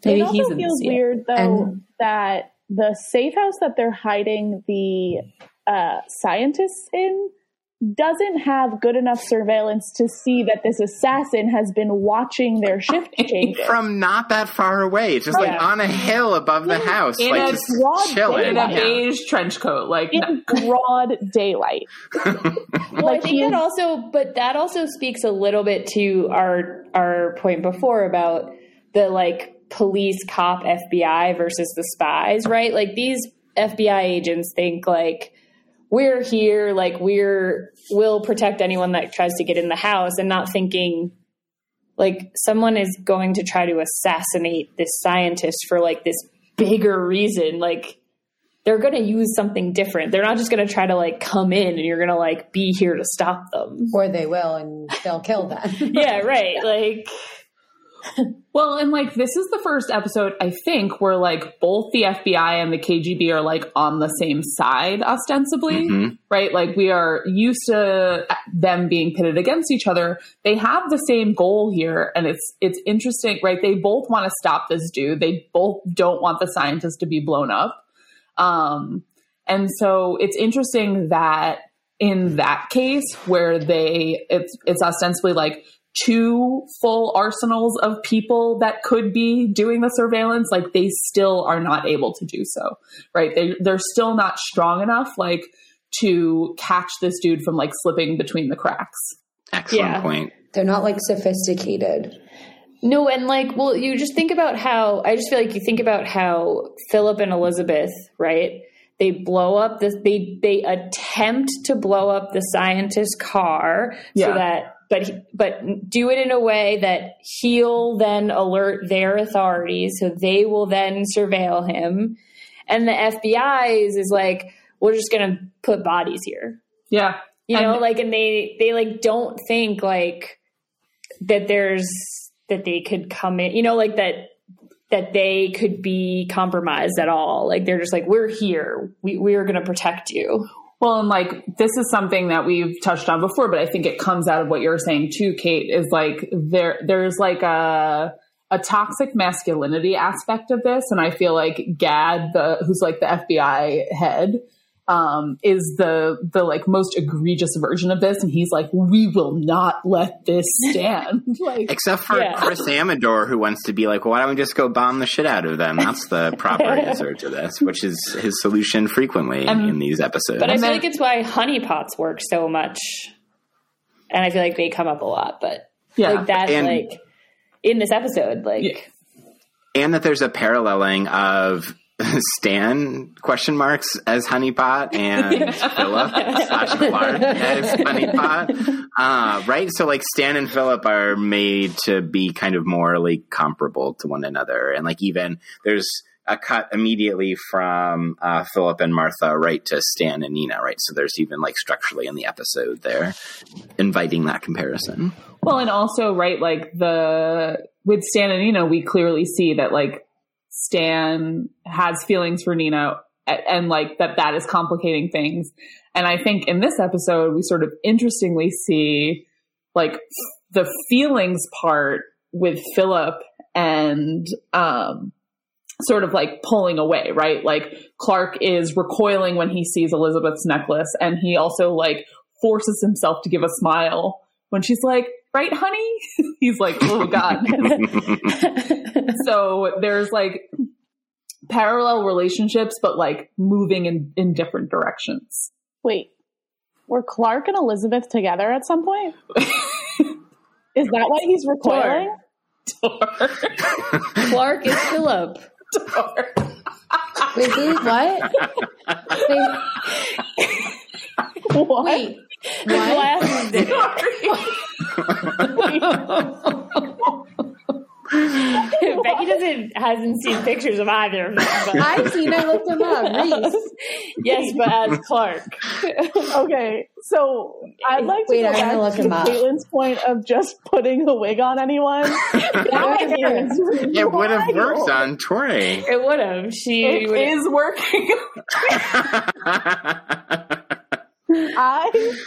Maybe it also feels the weird though And- that the safe house that they're hiding the uh, scientists in doesn't have good enough surveillance to see that this assassin has been watching their shift change from not that far away, just like on a hill above the house, In like a just broad chilling. in a Yeah. beige trench coat. Like in broad daylight. Well, I think he that is- also, but that also speaks a little bit to our our point before about the like police cop FBI versus the spies, right? Like these FBI agents think like we're here, like we're will protect anyone that tries to get in the house and not thinking like someone is going to try to assassinate this scientist for like this bigger reason. Like they're going to use something different. They're not just going to try to like come in and you're going to like be here to stop them. Or they will and they'll kill them. yeah, right. Like Well, and like this is the first episode I think where like both the FBI and the KGB are like on the same side ostensibly, Mhm. right? Like we are used to them being pitted against each other. They have the same goal here and it's it's interesting, right? They both want to stop this dude. They both don't want the scientist to be blown up. Um and so it's interesting that in that case where they it's it's ostensibly like two full arsenals of people that could be doing the surveillance like they still are not able to do so right they they're still not strong enough like to catch this dude from like slipping between the cracks Excellent Yeah. point. They're not like sophisticated. No, and like, well, you just think about how I just feel like you think about how Philip and Elizabeth, right? They blow up this. They they attempt to blow up the scientist's car Yeah. so that, but but do it in a way that he'll then alert their authorities, so they will then surveil him, and the FBI is, is like, we're just gonna put bodies here. Yeah. You know And- like and they they like don't think like that there's that they could come in you know like that that they could be compromised at all. Like they're just like we're here. We we're going to protect you Well, and like this is something that we've touched on before, but I think it comes out of what you're saying too, Kate, is like there there's like a a toxic masculinity aspect of this. And I feel like Gaad, the who's like the FBI head, um, is the the like most egregious version of this. And he's like, We will not let this stand. like Except for Yeah. Chris Amador, who wants to be like, well, why don't we just go bomb the shit out of them? That's the proper answer to this, which is his solution frequently And- in these episodes. but i feel like it's why honeypots work so much and i feel like they come up a lot but yeah. like that's And- like in this episode like Yeah. and that there's a paralleling of Stan question marks as honeypot and Philip slash Clark as honeypot. Uh, right? So like Stan and Philip are made to be kind of morally comparable to one another. And like even there's a cut immediately from uh, Philip and Martha right to Stan and Nina, right? So there's even like structurally in the episode there inviting that comparison. Well, and also, right, like the with Stan and Nina, we clearly see that like Stan has feelings for Nina, a- and like that that is complicating things. And I think in this episode, we sort of interestingly see like the feelings part with Philip and um sort of like pulling away, right? Like Clark is recoiling when he sees Elizabeth's necklace, and he also like forces himself to give a smile when she's like, right, honey? He's like, oh God. so there's like parallel relationships, but like moving in, in different directions. Wait, were Clark and Elizabeth together at some point? Is that why he's recoiling? clark is philip Wait, who- what? Wait, What? wait, The glasses did it. Becky doesn't hasn't seen pictures of either of them. But I've seen. I looked him up. Rhys. yes, but as Clark. Okay, so I'd like to Wait, go I'm gonna back look to him up. Kaitlin's point of just putting a wig on anyone. It would have worked on Tori. It would have. She It would is working. I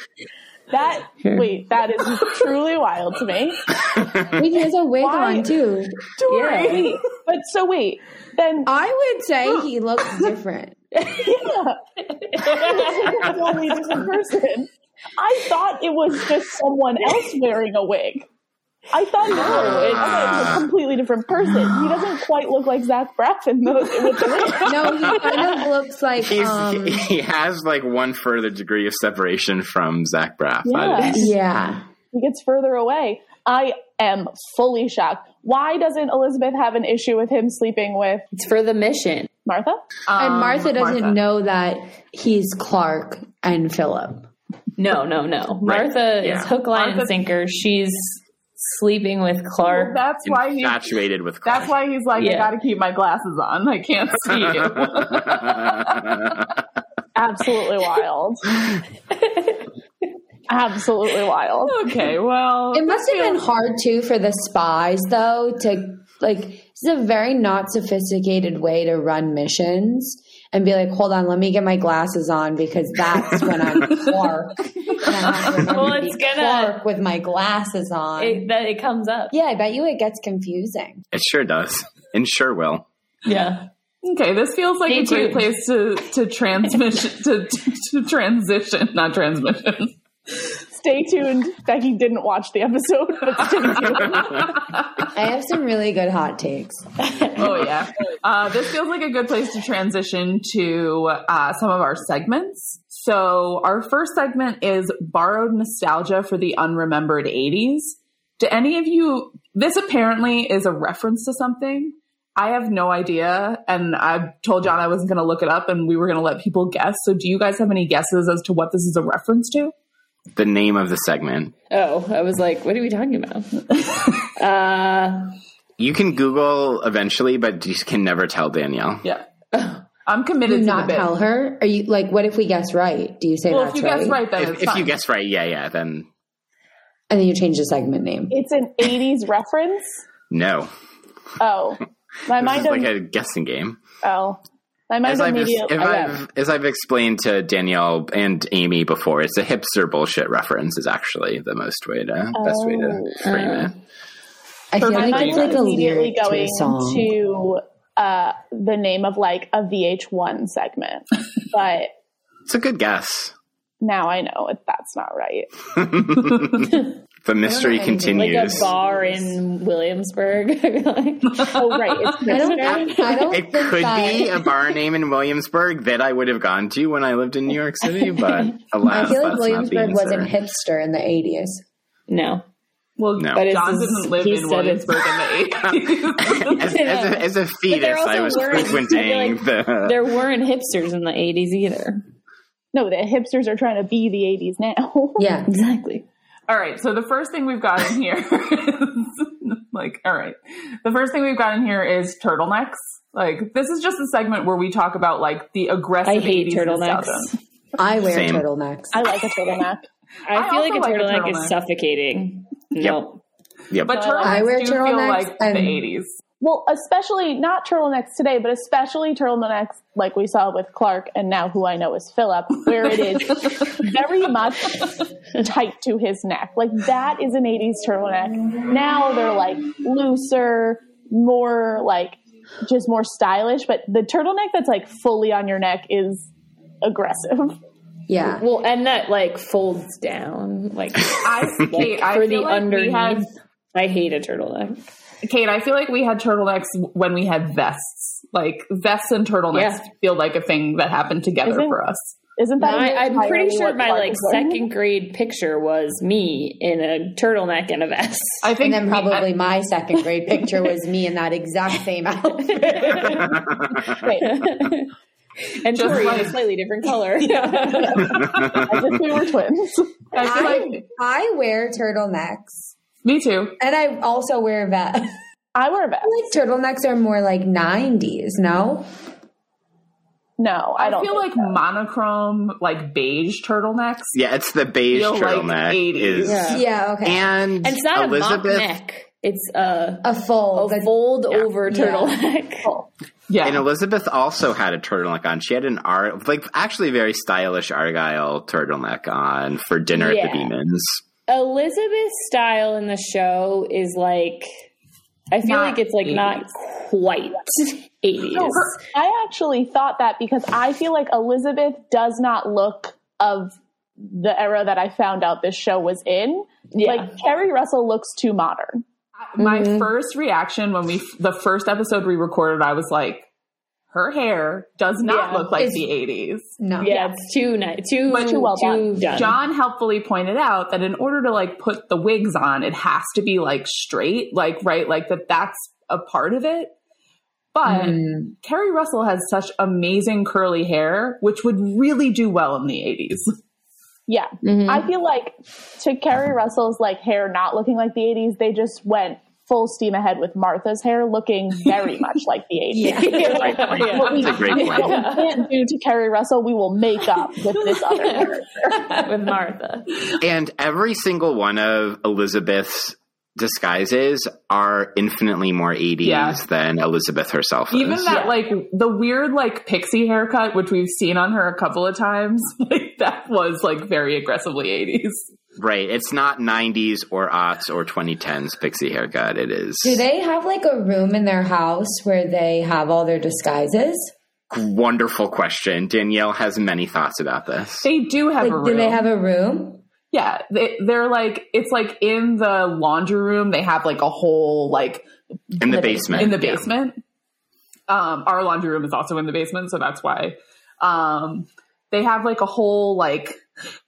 that wait, that is truly wild to me. He has a wig Why? on too. Yeah. But so wait, then I would say he looks different. yeah, he's a totally different person. I thought it was just someone else wearing a wig. I thought no, it's, it's a completely different person. He doesn't quite look like Zach Braff in those. with the. No, he kind of looks like He's, um, he has like one further degree of separation from Zach Braff. Yeah. Yeah. he gets further away. I am fully shocked. Why doesn't Elizabeth have an issue with him sleeping with It's for the mission. Martha? and Um, Martha doesn't Martha. know that he's Clark and Philip. No, no, no. Right. Martha Yeah. is hook, line, Martha- and sinker. She's sleeping with Clark. Well, that's why he. Infatuated with Clark. That's why he's like, I got to keep my glasses on. I can't see you. Absolutely wild. Absolutely wild. okay, well, It must have been hard too for the spies though to like it's a very not sophisticated way to run missions and be like, hold on, let me get my glasses on because that's when I'm Clark. And I have to remember Well, it's gonna- Clark with my glasses on. It, that it comes up. yeah, I bet you it gets confusing. it sure does. And sure will. Yeah. okay. This feels like Stay a great place to to transmission to, to, to transition, not transmission. Stay tuned. Becky didn't watch the episode, but stay tuned. I have some really good hot takes. oh yeah. Uh, this feels like a good place to transition to uh, some of our segments. So our first segment is borrowed nostalgia for the unremembered 80s. Do any of you? This apparently is a reference to something. I have no idea, and I told John I wasn't going to look it up, and we were going to let people guess. So, do you guys have any guesses as to what this is a reference to? The name of the segment. Oh, I was like, what are we talking about? uh, You can Google eventually, but you can never tell Danielle. Yeah, I'm committed you to the not bit. tell her? Are you like what if we guess right? Do you say Well, that's if you right? guess right, then If, it's if fine. you guess right, yeah, yeah, then And then you change the segment name. It's an 80s reference. no. Oh. My This mind is like a guessing game. Oh. My mind As I've, immediately if I've, as I've explained to Danielle and Amy before, it's a hipster bullshit reference. Is actually the most way to best way to Oh. frame it. I feel like mind it's like is a immediately lyric to a going song. to uh, the name of like a VH1 segment, but It's a good guess. now I know it, that's not right. The mystery anything like continues. a bar in Williamsburg. Like, Oh, right. It's I don't, I don't It could that, be a bar name in Williamsburg that I would have gone to when I lived in New York City, but I alas, feel like that's not the Williamsburg wasn't hipster in the 80s. no. Well, No. But John just- didn't live in. Williamsburg in the 80s. As, as, a, as a fetus, I was weren't- I feel frequenting like the. There weren't hipsters in the 80s either. No, the hipsters are trying to be the 80s now. Yeah. Exactly. All right, so the first thing we've got in here is like, all right, the first thing we've got in here is turtlenecks. Like, this is just a segment where we talk about like the aggressive. I hate 80s turtlenecks. I wear Same. turtlenecks. I like a turtleneck. I, I feel like a also like a turtleneck turtleneck. is suffocating. No. Yep. But So turtlenecks I wear do feel turtlenecks like the 80s. Well, especially not turtlenecks today, but especially turtlenecks like we saw with Clark and now who I know is Philip, where it is very much tight to his neck. Like that is an 80s turtleneck. Now they're like looser, more like just more stylish, but the turtleneck that's like fully on your neck is aggressive. Yeah. Well, and that like folds down. Like, I, Kate, I for feel the like underneath. we had I hate a turtleneck. Kate. I feel like we had turtlenecks when we had vests. Like vests and turtlenecks Yeah. feel like a thing that happened together Isn't- for us. Isn't that? I, I'm pretty sure my like is second grade picture was me in a turtleneck and a vest. I think And then we- probably my second grade picture was me in that exact same outfit. Wait, and Just Tori in like- a slightly different color. as if we were twins. I I, like I wear turtlenecks. Me too. And I also wear a vest. I wear a vest. like turtlenecks are more like 90s, no? No, I I, don't. feel think like so. monochrome, like beige turtlenecks. yeah, it's the beige Feel like turtleneck. 80s. is Yeah. Yeah, okay. and And it's not a Elizabeth. mock neck. It's a, a fold. a fold Yeah. over Yeah. turtleneck. Yeah. And Elizabeth also had a turtleneck on. She had an art, like actually very stylish Argyle turtleneck on for dinner at the Beemans. Elizabeth's style in the show is like, I feel Not like it's like not quite 80s. No, her- I actually thought that because I feel like Elizabeth does not look of the era that I found out this show was in. Yeah. Like Keri Russell looks too modern. My Mhm. first reaction when we the first episode we recorded, I was like, her hair does not Yeah. look like the 80s. No. Yeah, it's too nice, too But too well too done. done. John helpfully pointed out that in order to like put the wigs on, it has to be like straight, like right, like that that's a part of it. But Mm. Keri Russell has such amazing curly hair, which would really do well in the 80s. Yeah. Mhm. I feel like to Keri Russell's like hair not looking like the 80s, they just went full steam ahead with Martha's hair looking very much like the 80s. Yeah. What we, That's a great what we can't do to Keri Russell, we will make up with this other character. with Martha. And every single one of Elizabeth's disguises are infinitely more 80s Yeah. than Elizabeth herself Even is. that like the weird like pixie haircut, which we've seen on her a couple of times, like that was like very aggressively 80s. Right. It's not 90s or aughts or 2010s pixie haircut. It is. Do they have like a room in their house where they have all their disguises? Wonderful question. Danielle has many thoughts about this. They do have Like, a room. do they have a room? Yeah, they, they're like it's like in the laundry room. They have like a whole like In the basement. in the yeah. basement. Um, our laundry room is also in the basement, so that's why. Um, they have like a whole like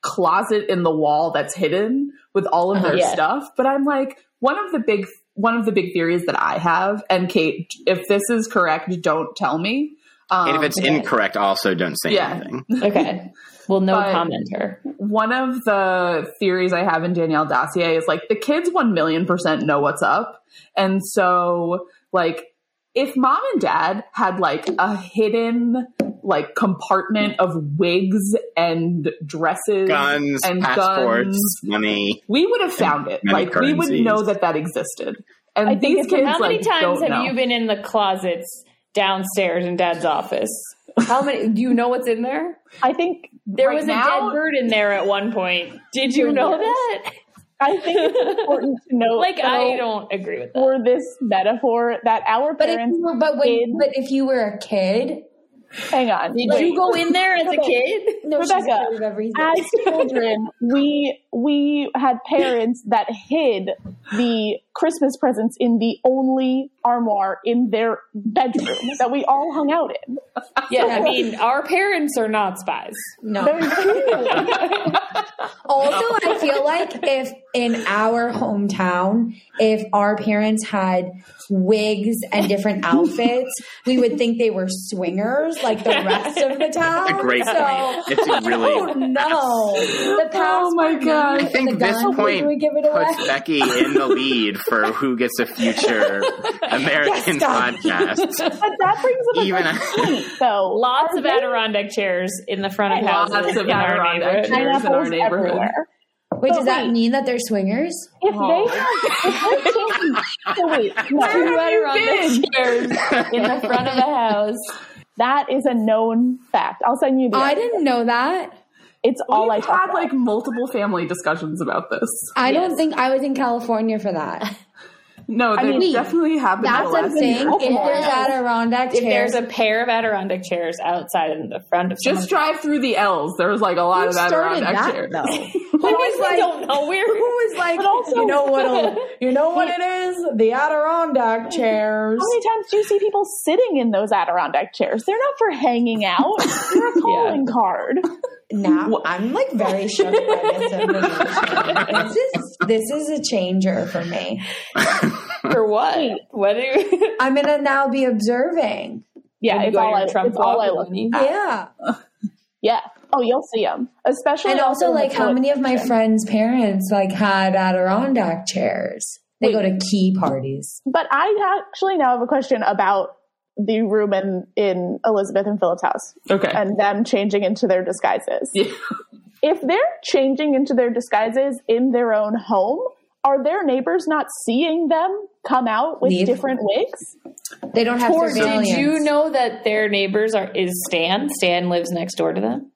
closet in the wall that's hidden with all of their Yeah. stuff. But I'm like one of the big one of the big theories that I have, and Kate, if this is correct, don't tell me. Um, And if it's incorrect, also don't say Yeah. anything. Okay. Well, no But- commenter. one of the theories I have in Danielle Dossier is like the kids one million percent know what's up. And so like if mom and dad had like a hidden like compartment of wigs and dresses Guns, and passports, guns, money. we would have found it. many Like we would currencies. know that that existed. And I think these it's- kids How many like, times don't have know. you been in the closets downstairs in Dad's office? How many? Do you know what's in there? I think There Right was a dead bird in there at one point. Did you know that? I think it's important to note Like, I don't agree with that. for this metaphor that our But if parents you were, but when, did- but if you were a kid, hang on. Did wait. you go in there as a kid? no, Rebecca, afraid of everything. as children, we we had parents that hid the Christmas presents in the only armoire in their bedroom that we all hung out in. Yeah, I mean, our parents are not spies. no. Also, I feel like if in our hometown, if our parents had wigs and different outfits, we would think they were swingers like the rest of the town. That's a great so, point. It's a really. Oh no! The Oh my God. I think this point we give it away. puts Becky in the lead for who gets a future American Yes, podcast. But that brings up Even good point, though. Lots Are of they Adirondack chairs in the front of Lots houses of in our Adirondack neighborhood. chairs. in our neighborhood. everywhere. Wait, does that mean that they're swingers? If Oh. they have, if they're changing, so wait, no, Two Adirondack chairs in the front of a house. that is a known fact. I'll send you the. Oh, I didn't know that. It's all I We've talk had about. like multiple family discussions about this. I Yes. don't think I was in California for that. No, they mean, definitely happened. That's in the a last thing. year. If oh there's Adirondack If there's a pair of Adirondack chairs outside in the front of the side. Just someone's drive through the L's. There was like a lot who of Adirondack that chairs. though? Who Who was like, don't know. We're who was like, But also- you know what? You know what it is? The Adirondack chairs. How many times do you see people sitting in those Adirondack chairs? They're not for hanging out. They're a calling card. Now I'm like very shook by this information. This is this is a changer for me. for what? What do you? I'm gonna now be observing. Yeah, When you it's all, on I, Trump it's all I walk, look Yeah, Yeah. Oh, you'll see them. Especially and also like how many of my television. friends' parents like had Adirondack chairs. They Wait. go to key parties. But I actually now have a question about the room in, in Elizabeth and Philip's house Okay. and them changing into their disguises. Yeah. If they're changing into their disguises in their own home, are their neighbors not seeing them come out with Leave. different wigs? They don't have Or did you know that their neighbors are is Stan? Stan lives next door to them,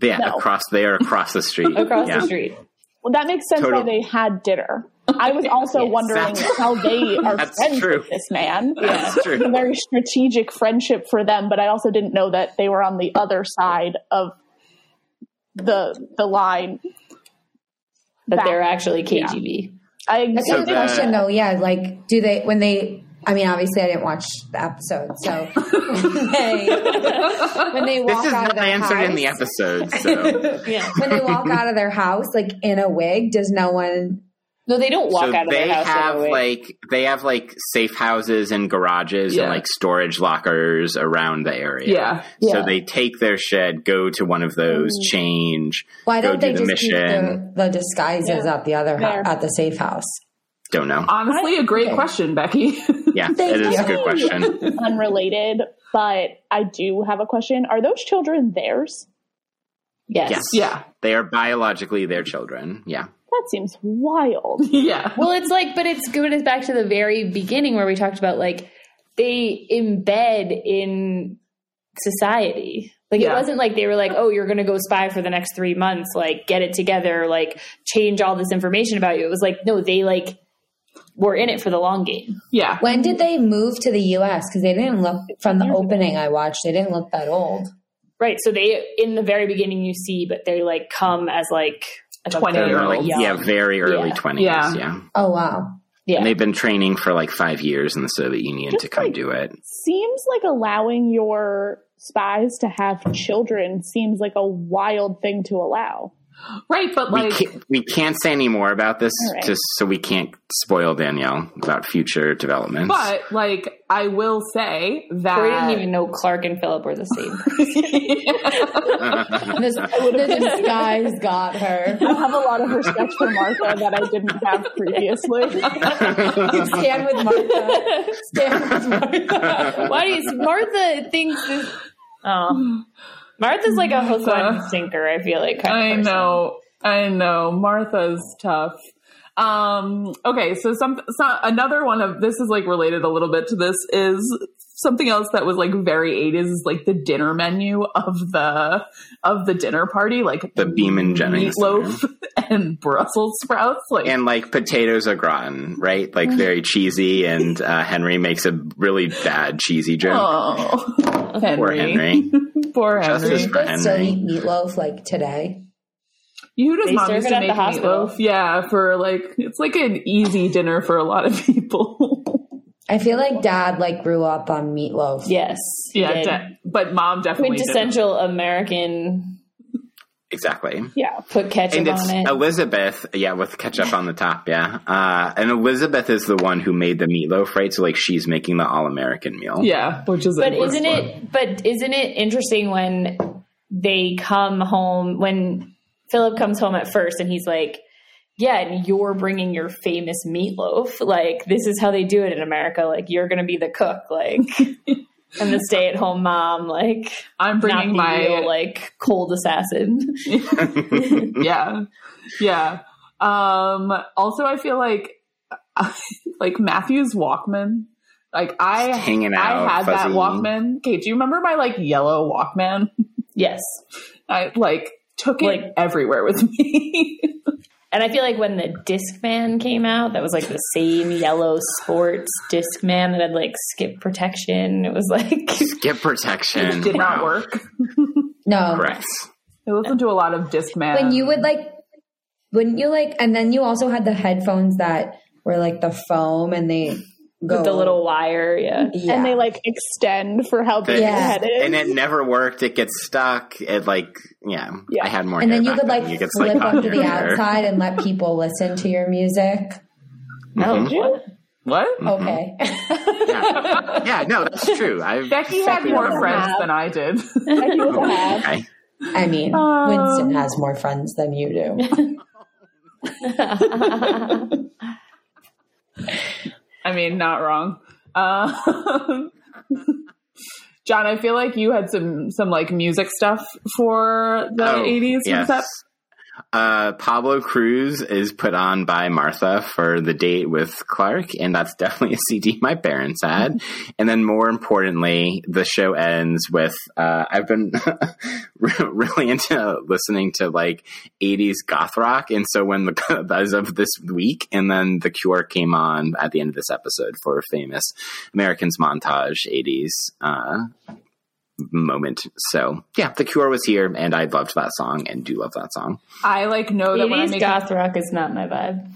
Yeah, No. across there, across the street. across yeah. the street. Well, that makes sense Total- why they had dinner. I was also Yes. wondering how they are friends true. with this man. That's It's a very strategic friendship for them, but I also didn't know that they were on the other side of the the line. That they're actually KGB. I That's So a good the- question though. Yeah, like do they when they I mean, obviously, I didn't watch the episode, so when they, when they This walk is out not of their answered house, in the episode, so. Yeah. when they walk out of their house, like in a wig, does no one? No, they don't walk so out of they their house. They have anyway. like they have like safe houses and garages Yeah. and like storage lockers around the area. Yeah. So Yeah. they take their shed, go to one of those, Mm. change, Why go don't do they the just keep mission. the, the disguises Yeah. at the other hou- There. at the safe house? Don't know. Honestly, a great Okay. question, Becky. Yeah, Thank it is a good question. Unrelated, but I do have a question. Are those children theirs? yes. Yes. yeah. They are biologically their children. Yeah. That seems wild. Yeah. Well, it's like, but it's going us back to the very beginning where we talked about like they embed in society. Like Yeah. it wasn't like they were like, "Oh, you're going to go spy for the next three months. Like, get it together. Like, change all this information about you." It was like, no, they like were in it for the long game. Yeah. When did they move to the U.S.? Because they didn't look from the opening I watched. They didn't look that old. Right. So they in the very beginning you see, but they like come as like a 20 They're year like, olds. yeah, very early Yeah. 20s. Yeah. Yeah. Oh wow! Yeah. And they've been training for like five years in the Soviet Union Just to come like- do it. Seems like allowing your spies to have children seems like a wild thing to allow. Right. But we, like, can't, we can't say any more about this All right. just so we can't spoil Danielle about future developments. but like, I will say that. we didn't even know Clark and Philip were the same. This, the disguise got her. I have a lot of respect for Martha that I didn't have previously. Stand with Martha. Stand with Martha. Why do you Martha thinks this Oh. Martha's like a hook line sinker, I feel like. kind I know. I know. Martha's tough. Um, okay, so some, some another one of this is like related a little bit to this is something else that was like very 80s is like the dinner menu of the of the dinner party, like The Beeman Jennings meatloaf and Brussels sprouts. Like and like potatoes au gratin, right? Like very cheesy, and uh, Henry makes a really bad cheesy joke. oh, Henry. Poor Henry. Poor Justice Henry. for They still eat meatloaf like today. Yuda's They mom serve used it to at the make hospital. meatloaf. Yeah, for like it's like an easy dinner for a lot of people. I feel like Dad like grew up on meatloaf. Yes. yeah, Yeah. de- but mom definitely didn't. Quintessential American Exactly. Yeah. put ketchup And it's on it. Elizabeth, yeah, with ketchup on the top, yeah. Uh, and Elizabeth is the one who made the meatloaf, right? So like she's making the all American meal. Yeah, which is But isn't it but isn't it interesting when they come home when Philip comes home at first and he's like, "Yeah, and you're bringing your famous meatloaf. Like this is how they do it in America. Like you're going to be the cook like and the stay-at-home mom like I'm not bringing the my real, like cold assassin." yeah, yeah. Um, also, I feel like like Matthew's Walkman. Like I, Just hanging out, I had that. Walkman. Okay, do you remember my like yellow Walkman? yes. I like took it Like- everywhere with me. And I feel like when the Discman came out, that was like the same yellow sports Discman that had like skip protection. It was like Skip protection. it did not work. No. Correct. I listened to a lot of Discman. When you would like, wouldn't you like, and then you also had the headphones that were like the foam and they go with the little wire. Yeah. yeah. And they like extend for how big Yeah. your head is. And it never worked. It gets stuck. It like, yeah, Yeah. I had more. and then you could then. like You get, flip caught in onto the hair. outside and let people listen to your music. Mhm. Did you? what? Okay. Yeah. yeah, no, that's true. I've Becky had more friends have- than I did. Becky was. Okay. I mean, Um, Winston has more friends than you do. I mean, not wrong. Uh, John, I feel like you had some some like music stuff for the Oh, eighties. yes. Uh, Pablo Cruise is put on by Martha for the date with Clark, and that's definitely a CD my parents had. and then, more importantly, the show ends with uh, I've been really into listening to like 80s goth rock, and so when the as of this week, and then The Cure came on at the end of this episode for a famous Americans montage 80s. Uh, moment so yeah the cure was here and i loved that song and do love that song I like know that when I Eighties make goth rock is not my vibe.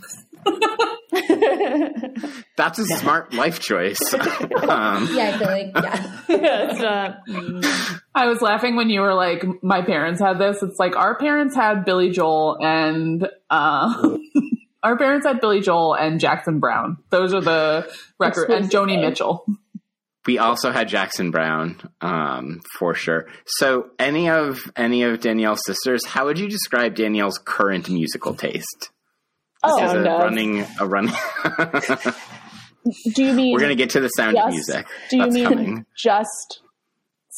That's a smart life choice. um, Yeah, I feel like yeah. It's not- mm. I was laughing when you were like, my parents had this. It's like our parents had Billy Joel and uh, our parents had Billy Joel and Jackson Browne. Those are the record and Joni Mitchell. We also had Jackson Browne, um, for sure. So, any of any of Danielle's sisters, how would you describe Danielle's current musical taste? Oh, As a Sound running a running. do you mean We're gonna get to the sound of music. Do you That's mean coming. just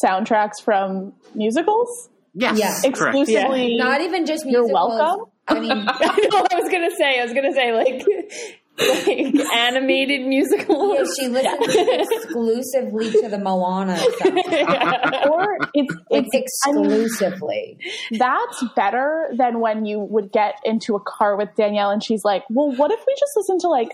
soundtracks from musicals? Yes, Yeah. correct. Exclusively. Not even just You're musicals. welcome. I mean, I know. I was gonna say. I was gonna say like like animated musicals. yeah, she listens exclusively to the Moana soundtrack. or it's it's I mean, exclusively. that's better than when you would get into a car with Danielle and she's like, "Well, what if we just listen to like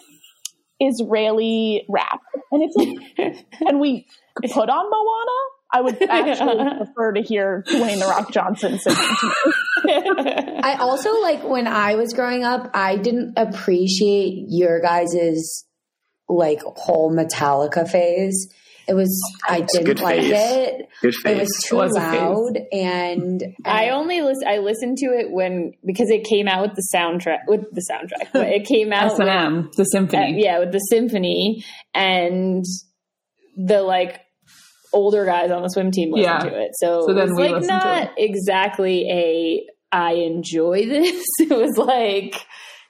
Israeli rap?" And it's like, and we put on Moana. I would actually prefer to hear Dwayne the Rock Johnson singing. I also like when I was growing up, I didn't appreciate your guys's like whole Metallica phase. It was I didn't good like phase. it. Good It was face. too was loud and I only listen. I listened to it when because it came out with the soundtrack. With the soundtrack, but it came out. S and M, the uh, symphony. yeah, with the symphony and the like older guys on the swim team listened Yeah. to it. So, So it was we like listened to not exactly a I enjoy this. It was like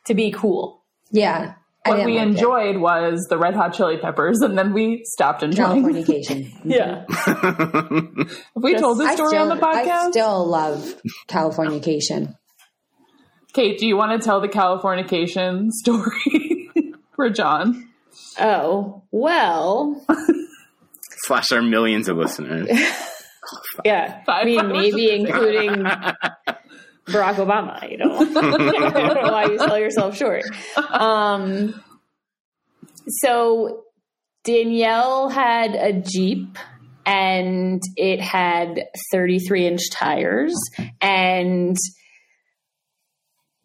to be cool. yeah. What we like it. enjoyed was the Red Hot Chili Peppers, and then we stopped enjoying. Californication. Yeah. Have we told this story still, on the podcast? I still love Californication. Kate, do you want to tell the Californication story for John? Oh well. Slash our millions of listeners. Yeah. I mean, hours. maybe including Barack Obama. You know, I don't know why you sell yourself short. Um, so Danielle had a Jeep and it had 33 inch tires and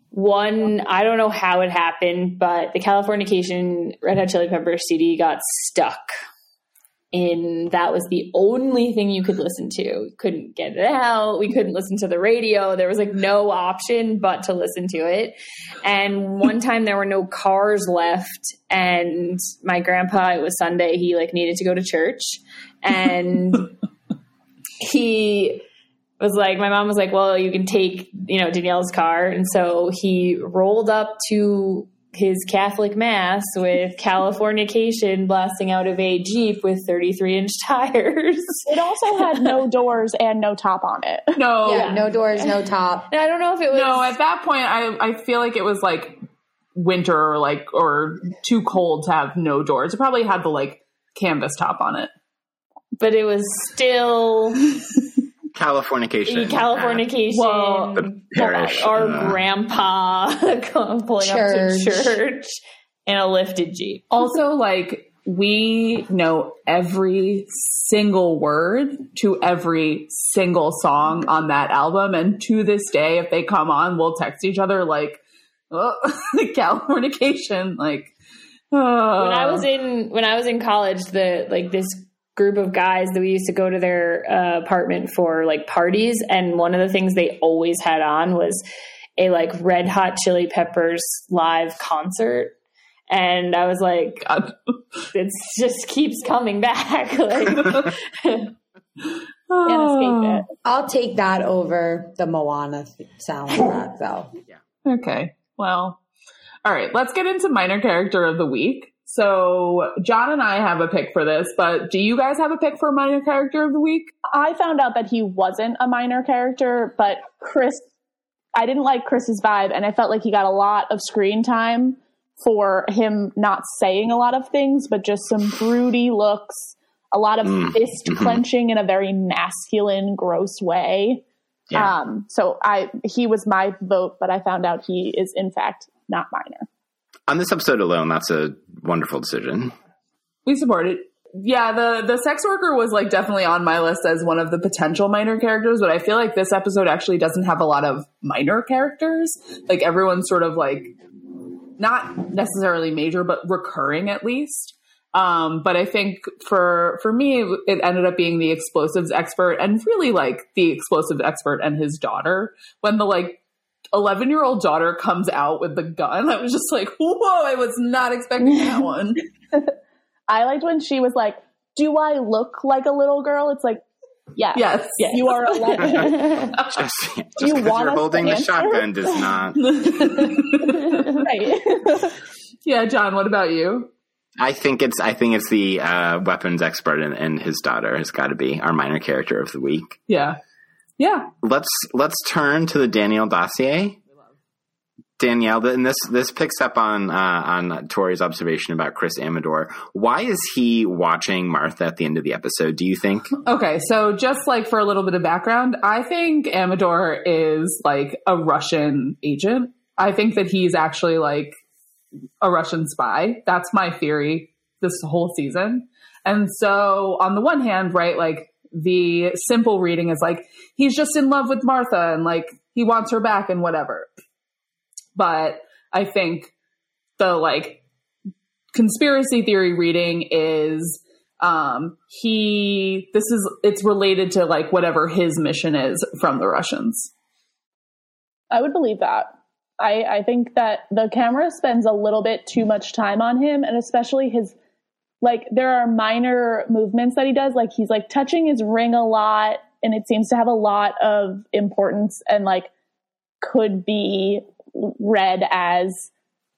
one I don't know how it happened, but the Californication Red Hot Chili pepper CD got stuck. And that was the only thing you could listen to. Couldn't get it out. We couldn't listen to the radio. There was like no option but to listen to it. And one time there were no cars left. And my grandpa, it was Sunday, he like needed to go to church. And he was like, my mom was like, well, you can take, you know, Danielle's car. And so he rolled up to his Catholic mass with Californication blasting out of a Jeep with 33 inch tires. It also had no doors and no top on it. No, Yeah, no doors, no top. And I don't know if it was. no. At that point, I I feel like it was like winter or like or too cold to have no doors. It probably had the like canvas top on it. but it was still Californication. Californication. Well, The parish, Our uh, grandpa pulling up to church in a lifted Jeep. Also, like we know every single word to every single song on that album, and to this day, if they come on, we'll text each other like, oh, the Californication. Like, when I was in when I was in college, the like this group of guys that we used to go to their uh, apartment for like parties, and one of the things they always had on was a like Red Hot Chili Peppers live concert. And I was like, God. it just keeps coming back. like, Can't escape it. I'll take that over the Moana th- soundtrack, though. Okay. Well, all right. Let's get into minor character of the week. So, John and I have a pick for this, but do you guys have a pick for minor character of the week? I found out that he wasn't a minor character, but Chris, I didn't like Chris's vibe, and I felt like he got a lot of screen time for him not saying a lot of things, but just some broody looks, a lot of Mm, fist mhm. clenching in a very masculine, gross way. Yeah. Um, so I, he was my vote, but I found out he is in fact not minor. On this episode alone, that's a wonderful decision. We support it. Yeah, the the sex worker was like definitely on my list as one of the potential minor characters, but I feel like this episode actually doesn't have a lot of minor characters. Like everyone's sort of like not necessarily major, but recurring at least. Um, but I think for for me, it ended up being the explosives expert and really like the explosives expert and his daughter. When the like 11 year old daughter comes out with the gun, I was just like, whoa, I was not expecting that one. I liked when she was like, "Do I look like a little girl?" It's like, yes, Yes. you are 11. Just, just you because want you're holding the answer? shotgun does not. right. Yeah, John, what about you? I think it's I think it's the uh, weapons expert and, and his daughter has got to be our minor character of the week. Yeah. Yeah. Let's let's turn to the Danielle dossier. Danielle, and this this picks up on uh, on Tori's observation about Chris Amador. Why is he watching Martha at the end of the episode? Do you think? Okay, so just like for a little bit of background, I think Amador is like a Russian agent. I think that he's actually like a Russian spy. That's my theory this whole season. And so on the one hand, right, like the simple reading is like he's just in love with Martha and like he wants her back and whatever. But I think the like conspiracy theory reading is um he this is it's related to like whatever his mission is from the Russians. I would believe that. I, I think that the camera spends a little bit too much time on him, and especially his like there are minor movements that he does, like he's like touching his ring a lot, and it seems to have a lot of importance and like could be read as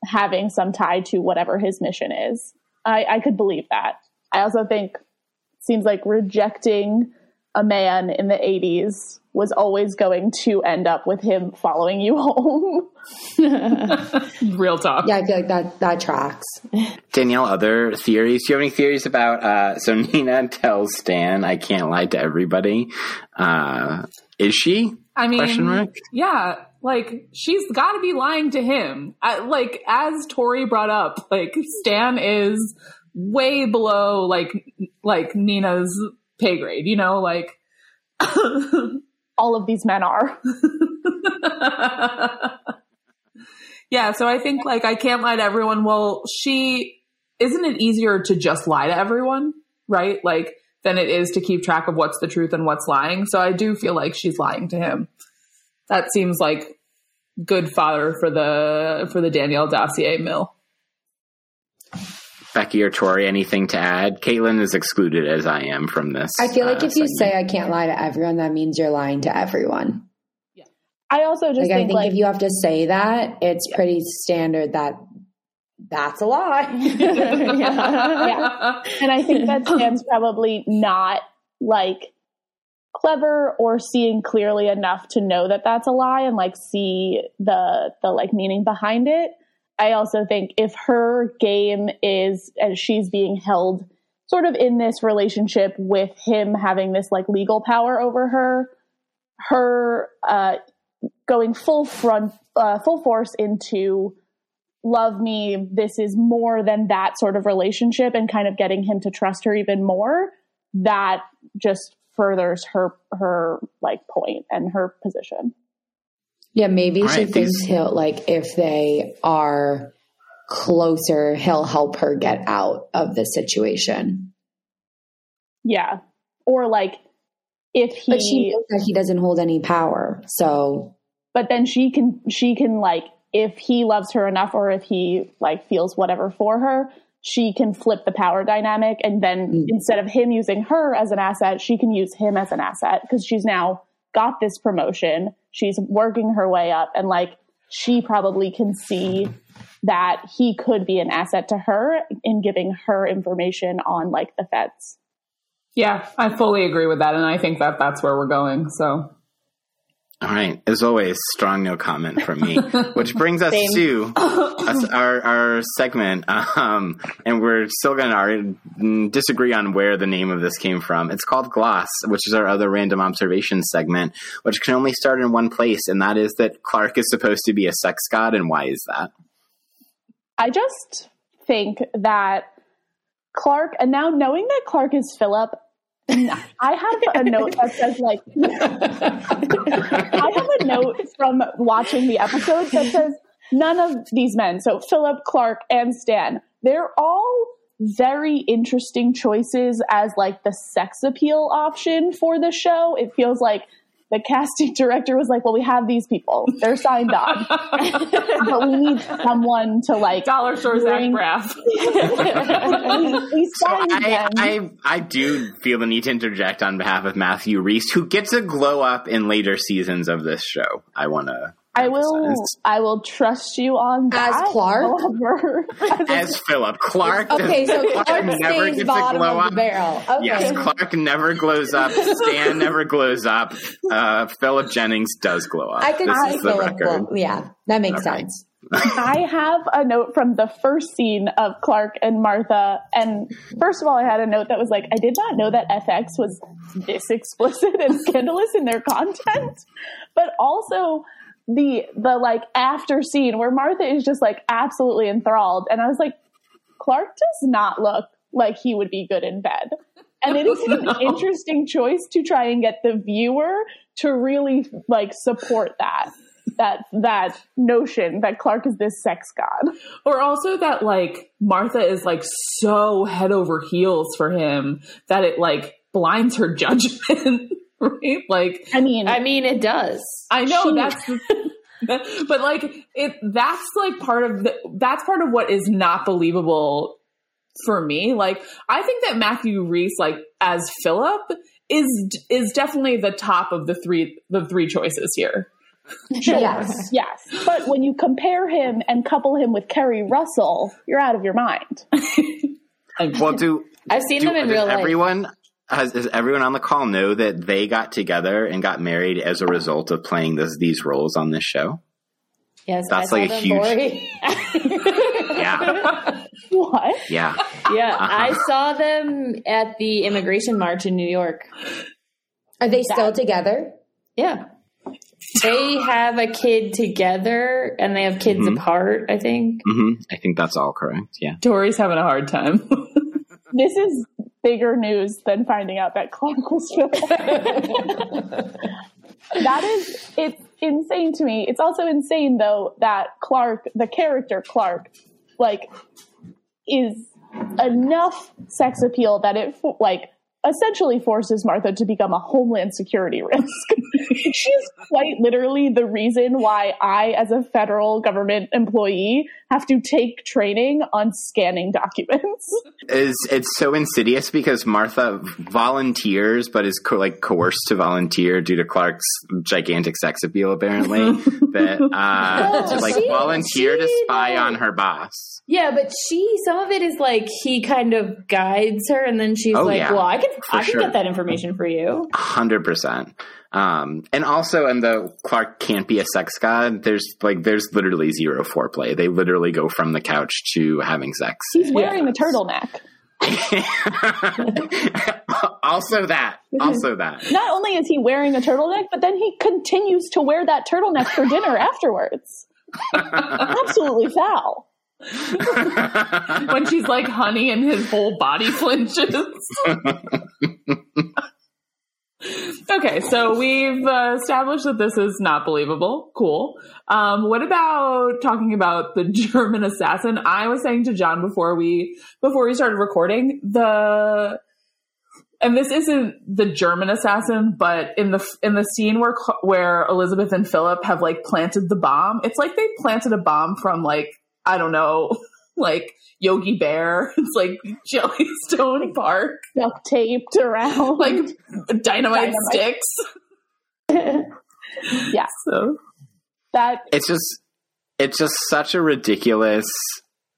having some tie to whatever his mission is. I, I could believe that. I also think seems like rejecting a man in the 80s was always going to end up with him following you home. Real talk. Yeah, I feel like that that tracks. Danielle, other theories? Do you have any theories about? Uh, so Nina tells Stan, "I can't lie to everybody." Uh, is she? I mean, Question mark? yeah, like she's got to be lying to him. I, like as Tori brought up, like Stan is way below like like Nina's pay grade. You know, like All of these men are. yeah. So I think like I can't lie to everyone. Well, she isn't it easier to just lie to everyone, right? Like than it is to keep track of what's the truth and what's lying. So I do feel like she's lying to him. That seems like good fodder for the for the Danielle dossier mill. Becky or Tori, anything to add? Kaitlin is excluded as I am from this. I feel like uh, if you segment. say I can't lie to everyone, that means you're lying to everyone. Yeah. I also just Like I think, think like, if you have to say that, it's pretty standard that that's a lie. Yeah. and I think that Stan's probably not like clever or seeing clearly enough to know that that's a lie and like see the the like meaning behind it. I also think if her game is and she's being held sort of in this relationship with him having this like legal power over her, her uh, going full front, uh, full force into love me. This is more than that sort of relationship, and kind of getting him to trust her even more. That just furthers her her like point and her position. Yeah, maybe All she right, thinks these- he'll like if they are closer, he'll help her get out of the situation. Yeah, or like if he, But she knows that he doesn't hold any power. So but then she can she can like if he loves her enough or if he like feels whatever for her she can flip the power dynamic and then Mm. instead of him using her as an asset she can use him as an asset because she's now got this promotion she's working her way up. And like she probably can see that he could be an asset to her in giving her information on like the feds. Yeah, I fully agree with that, and I think that that's where we're going. So All right. As always, strong no comment from me, which brings us to us, our our segment, um, and we're still going to disagree on where the name of this came from. It's called Gloss, which is our other random observation segment, which can only start in one place, and that is that Clark is supposed to be a sex god, and why is that? I just think that Clark, and now knowing that Clark is Philip, I have a note that says like, I have a note from watching the episode that says none of these men, so Philip, Clark, and Stan, they're all very interesting choices as like the sex appeal option for the show. It feels like the casting director was like, "Well, we have these people; they're signed on, but we need someone to like Dollar store Zach Braff. we, we So I, them." I I do feel the need to interject on behalf of Matthew Rhys, who gets a glow up in later seasons of this show. I want to. I will. I will trust you on that. As. Clark? However, As Philip Clark. Okay, so Clark Clark never stays gets bottom glow of up. the barrel. Okay. Yes, Clark never glows up. Stan never glows up. Uh, Philip Jennings does glow up. I can this see is the record. Blow- yeah, that makes Okay. sense. I have a note from the first scene of Clark and Martha. And first of all, I had a note that was like, I did not know that FX was this explicit and scandalous in their content. But also the the like after scene where Martha is just like absolutely enthralled. And I was like, Clark does not look like he would be good in bed. And it is an No. interesting choice to try and get the viewer to really like support that that that notion that Clark is this sex god. Or also that like Martha is like so head over heels for him that it like blinds her judgment. right? Like I mean, I mean, it does. I know She- that's but like it that's like part of the that's part of what is not believable for me. Like I think that Matthew Rhys like as Philip is is definitely the top of the three the three choices here. sure, Yes. yes. But when you compare him and couple him with Keri Russell, you're out of your mind. Well, do I've seen do, them in does real life. everyone has, does everyone on the call know that they got together and got married as a result of playing this, these roles on this show? yes, That's I like a huge- Lori. Yeah, What? yeah. yeah, Uh-huh. I saw them at the immigration march in New York. Are they still together? Yeah. They have a kid together and they have kids Mhm. apart, I think. hmm I think that's all correct. Yeah. Tori's having a hard time. This is bigger news than finding out that Clark was Philip. that is, it's insane to me. It's also insane though that Clark, the character Clark, like, is enough sex appeal that it like essentially forces Martha to become a homeland security risk. She's quite literally the reason why I, as a federal government employee, have to take training on scanning documents. is it's so insidious because Martha volunteers, but is co- like coerced to volunteer due to Clark's gigantic sex appeal, apparently. that uh, Well, to like she- volunteer to spy though- on her boss. Yeah, but she some of it is like he kind of guides her and then she's Oh, like, yeah. Well, I can For I can get that information for you. Hundred percent. Um, and also, and the Clark can't be a sex god. There's like, there's literally zero foreplay. They literally go from the couch to having sex. He's wearing Yes. a turtleneck. also that. Also that. Not only is he wearing a turtleneck, but then he continues to wear that turtleneck for dinner afterwards. Absolutely foul. when she's like honey and his whole body flinches. okay, so we've uh, established that this is not believable. Cool. Um, what about talking about the German assassin? I was saying to John before we before we started recording the. And this isn't the German assassin, but in the in the scene where where Elizabeth and Philip have like planted the bomb, it's like they planted a bomb from like I don't know, like Yogi Bear. It's like Jellystone Park, Duct taped around. like dynamite, Dynamite. sticks. yeah, So that it's just it's just such a ridiculous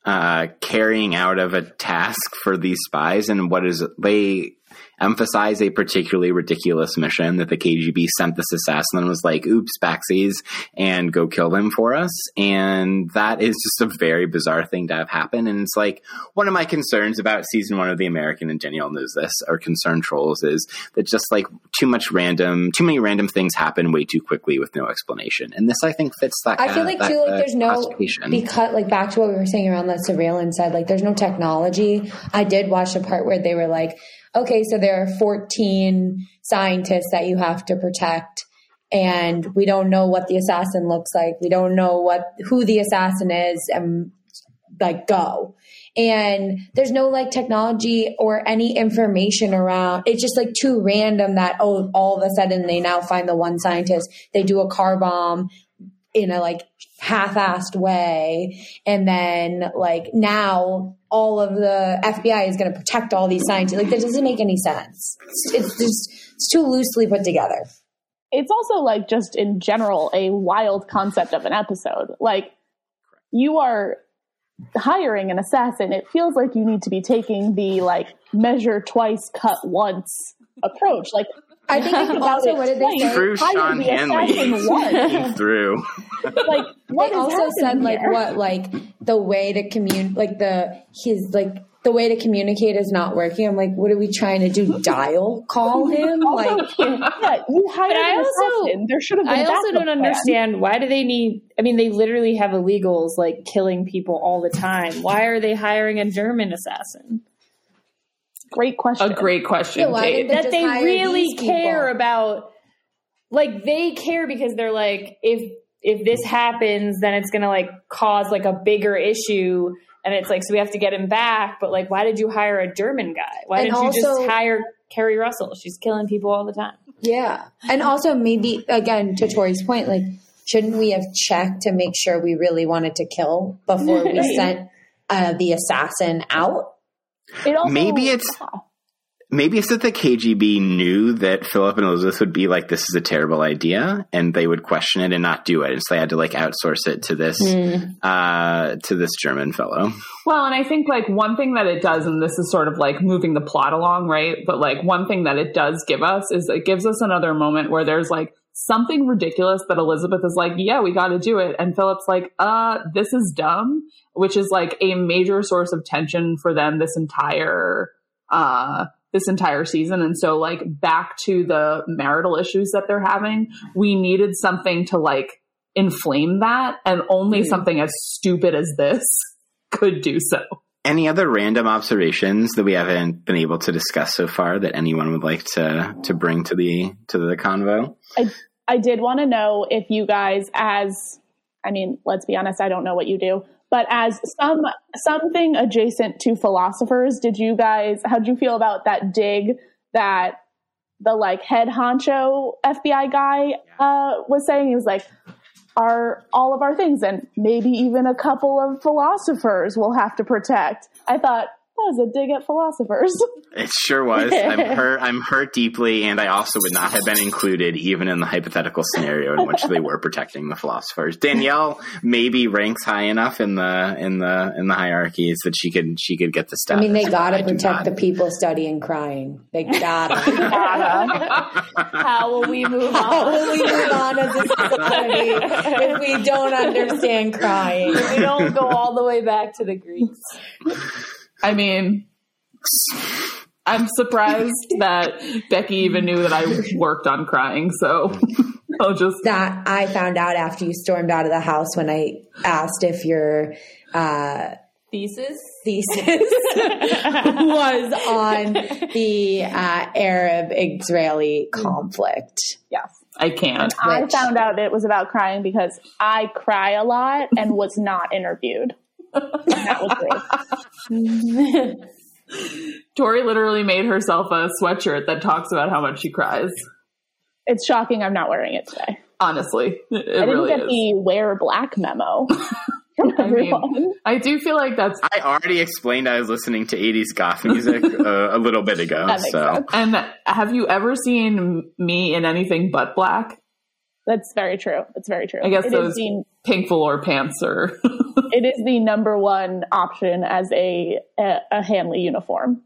uh carrying out of a task for these spies and what is they emphasize a particularly ridiculous mission that the KGB sent this assassin and was like, oops, backsies, and go kill them for us. And that is just a very bizarre thing to have happen. And it's like one of my concerns about season one of The American, and Danielle knows this, or concern trolls, is that just like too much random, too many random things happen way too quickly with no explanation. And this, I think, fits that. I feel of- like that, too, like uh, there's no because like back to what we were saying around that surveillance side, like there's no technology. I did watch the part where they were like, okay, so there are 14 scientists that you have to protect, and we don't know what the assassin looks like. We don't know what who the assassin is, and like go. And there's no like technology or any information around. It's just like too random that oh, all of a sudden they now find the one scientist. They do a car bomb in a like half-assed way and then like now all of the FBI is going to protect all these scientists like that doesn't make any sense it's, it's just it's too loosely put together it's also like just in general a wild concept of an episode. Like you are hiring an assassin. It feels like you need to be taking the like measure twice, cut once approach. Like I think also what did they say? Through Sean Hanley. Came through. like what they also said like here? what like the way to commune like the his like the way to communicate is not working. I'm like, what are we trying to do? Dial call him? Also, Like, yeah, you hired But I an also- There should have been. I also don't plan. understand why do they need I mean they literally have illegals like killing people all the time. Why are they hiring a German assassin? Great question. A great question. Yeah, Kate. they that they really these people? care about like they care because they're like if if this happens then it's going to like cause like a bigger issue and it's like so we have to get him back but like why did you hire a german guy why didn't you just hire Keri Russell she's killing people all the time Yeah. And also maybe again to Tori's point, like shouldn't we have checked to make sure we really wanted to kill before we sent uh, the assassin out? It also, Maybe it's- Maybe it's that the KGB knew that Philip and Elizabeth would be like, this is a terrible idea, and they would question it and not do it. And so they had to like outsource it to this, uh, to this German fellow. Well, and I think like one thing that it does, and this is sort of like moving the plot along, right? But like one thing that it does give us is it gives us another moment where there's like something ridiculous that Elizabeth is like, yeah, we got to do it. And Philip's like, uh, this is dumb, which is like a major source of tension for them this entire, uh, this entire season. And so like back to the marital issues that they're having, we needed something to like inflame that and only something as stupid as this could do so. Any other random observations that we haven't been able to discuss so far that anyone would like to to bring to the to the convo? I did want to know if you guys, as I mean, let's be honest, I don't know what you do, but as some something adjacent to philosophers, did you guys? How'd you feel about that dig that the like head honcho FBI guy uh, was saying? He was like, "Are all of our things, and maybe even a couple of philosophers, will have to protect." I thought that was a dig at philosophers. It sure was. I'm hurt. I'm hurt deeply, and I also would not have been included even in the hypothetical scenario in which they were protecting the philosophers. Danielle maybe ranks high enough in the in the in the hierarchies that she could she could get the stuff. I mean, they got I to do protect the people studying crying. They got to. how will we move How on will we move on as a society if we don't understand crying? If we don't go all the way back to the greeks I mean, I'm surprised that Becky even knew that I worked on crying. So I'll just That I found out after you stormed out of the house when I asked if your uh, thesis thesis was on the uh, Arab Israeli conflict. yes. I can't. I Which- found out it was about crying because I cry a lot and was not interviewed. That was rude. Tori literally made herself a sweatshirt that talks about how much she cries. It's shocking I'm not wearing it today. Honestly, it, it I didn't really get is. the wear black memo from I mean, everyone. I do feel like that's I already explained I was listening to 80s goth music uh, a little bit ago. That makes So sense. And have you ever seen me in anything but black? That's very true. That's very true. I guess It is those the, pink velour pants are. it is the number one option as a a, a Hanley uniform.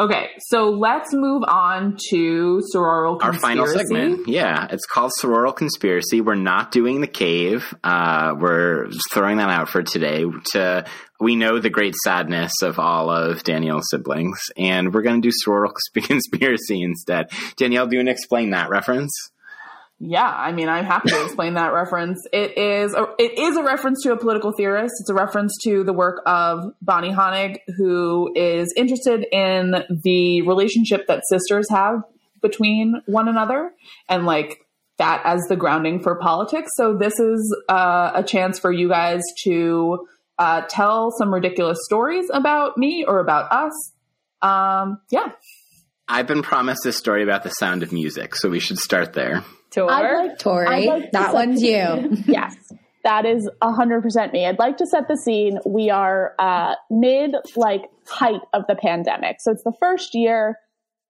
okay, so let's move on to sororal our conspiracy. final segment, yeah, it's called Sororal Conspiracy. We're not doing the cave. Uh, we're throwing that out for today. To we know the great sadness of all of Danielle's siblings, and we're going to do Sororal Conspiracy instead. Danielle, do you want to explain that reference? Yeah, I mean, I'm happy to explain that reference. It is a, it is a reference to a political theorist. It's a reference to the work of Bonnie Honig, who is interested in the relationship that sisters have between one another, and like that as the grounding for politics. So this is uh, a chance for you guys to uh, tell some ridiculous stories about me or about us. Um, yeah. I've been promised a story about the sound of music, so we should start there. Tour. I'd like, Tori, like that set one's you. yes, that is hundred percent me. I'd like to set the scene. We are uh, mid like height of the pandemic, so it's the first year.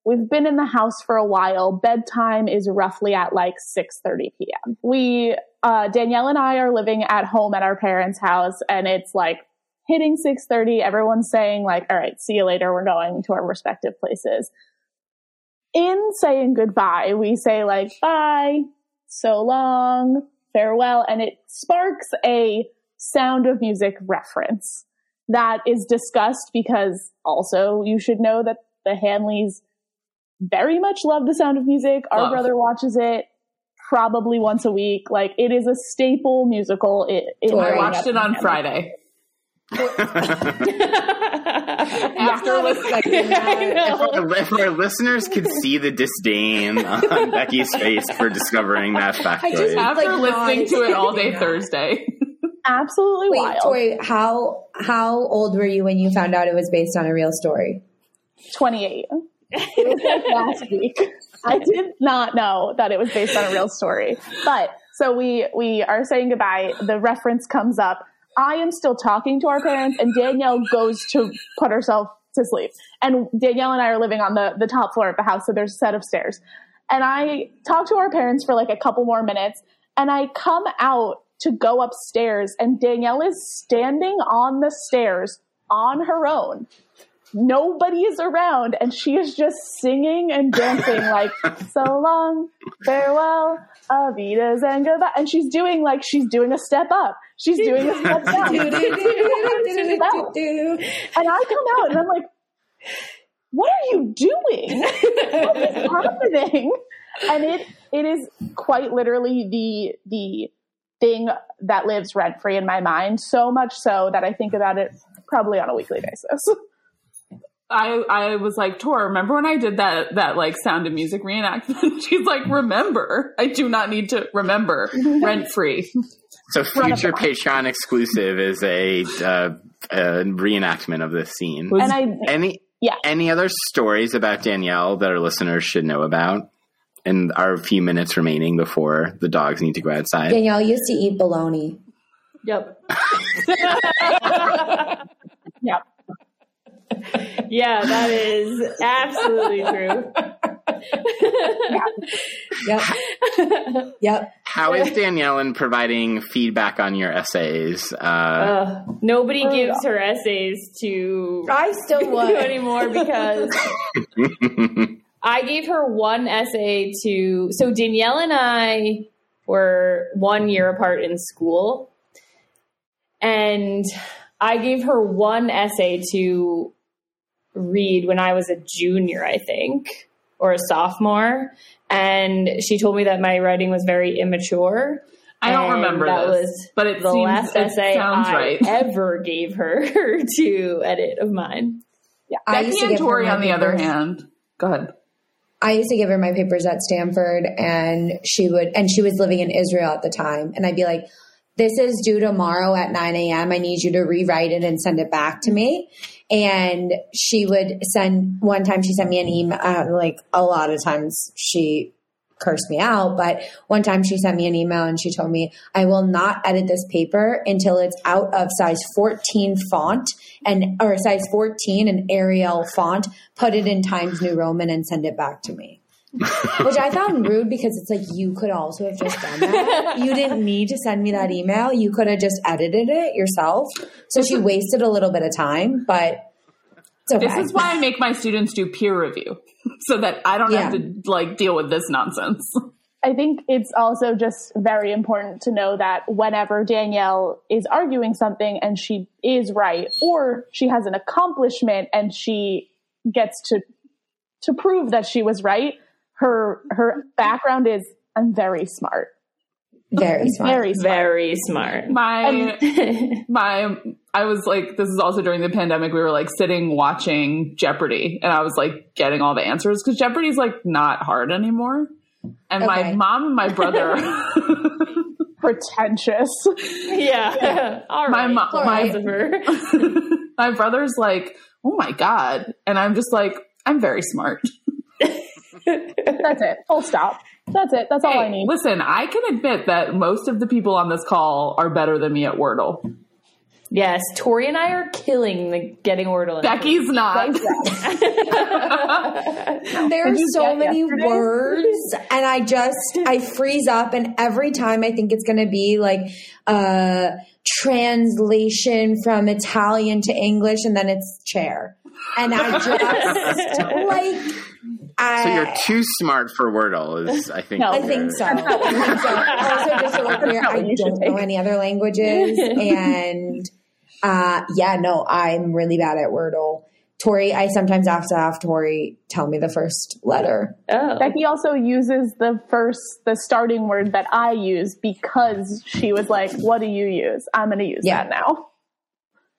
We've been in the house for a while. Bedtime is roughly at like six thirty p.m. We uh, Danielle and I are living at home at our parents' house, and it's like hitting six thirty. Everyone's saying like, "All right, see you later. We're going to our respective places." In saying goodbye, we say like bye, so long, farewell, and it sparks a sound of music reference that is discussed because also you should know that the Hanleys very much love the sound of music. Our Love. brother watches it probably once a week. Like it is a staple musical. It, it I watched it on Friday. After listening. I know. if our listeners could see the disdain on Becky's face for discovering that I just have- After Like, listening not- to it all day Thursday. Absolutely Wait, wild. Tori, how how old were you when you found out it was based on a real story? 28. Like last week. I did not know that it was based on a real story. But so we we are saying goodbye. The reference comes up. I am still talking to our parents, and Danielle goes to put herself to sleep. And Danielle and I are living on the the top floor of the house, so there's a set of stairs. And I talk to our parents for like a couple more minutes, and I come out to go upstairs, and Danielle is standing on the stairs on her own nobody is around and she is just singing and dancing like so long farewell auf Wiedersehen and goodbye and she's doing like she's doing a step up she's doing this and i come out and i'm like what are you doing? What is happening? And it it is quite literally the the thing that lives rent free in my mind so much so that i think about it probably on a weekly basis I I was like, Tor, remember when I did that that like sound of music reenactment? She's like, remember. I do not need to remember. Rent free. So future Patreon exclusive is a, uh, a reenactment of this scene. Was- and i Any Yeah. any other stories about Danielle that our listeners should know about? In our few minutes remaining before the dogs need to go outside. Danielle used to eat bologna. Yep. yeah Yeah, that is absolutely true. Yep. yep. How is Danielle in providing feedback on your essays? Uh, Uh, nobody gives her essays to I still do would. anymore because I gave her one essay to. So Danielle and I were one year apart in school, and I gave her one essay to read when I was a junior, I think, or a sophomore. And she told me that my writing was very immature. I don't remember that this, was but it the seems last it essay sounds I right. ever gave her to edit of mine. I Becky used to and give her Tori, my on the other papers. hand, go ahead. I used to give her my papers at Stanford and she would, and she was living in Israel at the time. And I'd be like, this is due tomorrow at 9 a.m. I need you to rewrite it and send it back to me. And she would send, one time she sent me an email, uh, like a lot of times she cursed me out, but one time she sent me an email and she told me, I will not edit this paper until it's out of size 14 font and, or size 14 and Arial font, put it in Times New Roman and send it back to me. Which I found rude because it's like you could also have just done that. You didn't need to send me that email. You could have just edited it yourself. So she wasted a little bit of time, but it's okay. This is why I make my students do peer review so that I don't have to like deal with this nonsense. I think it's also just very important to know that whenever Danielle is arguing something and she is right, or she has an accomplishment and she gets to to prove that she was right, her her background is I'm very smart. very smart. Very smart. Very smart. My my I was like this is also during the pandemic we were like sitting watching Jeopardy and I was like getting all the answers cuz Jeopardy's like not hard anymore. and Okay. my mom and my brother. Pretentious. Yeah. All My right. my- my brother's like, "Oh my god," and I'm just like, "I'm very smart." That's it. Full stop. That's it. That's all I need. listen, I can admit that most of the people on this call are better than me at Wordle. yes, Tori and I are killing the getting Wordle. in. Becky's not. There are so many yesterday? words, and I just I freeze up, and every time I think it's going to be like a translation from Italian to English, and then it's chair, and I just like I. So you're too smart for Wordle, is I think. No. I think so. I think so. Also, just so we're clear, I what you should don't know any other languages, and uh, yeah, no, I'm really bad at Wordle. Tori, I sometimes have to have Tori tell me the first letter. Oh. Becky also uses the first, the starting word that I use because she was like, "What do you use?" I'm going to use Yeah. that now.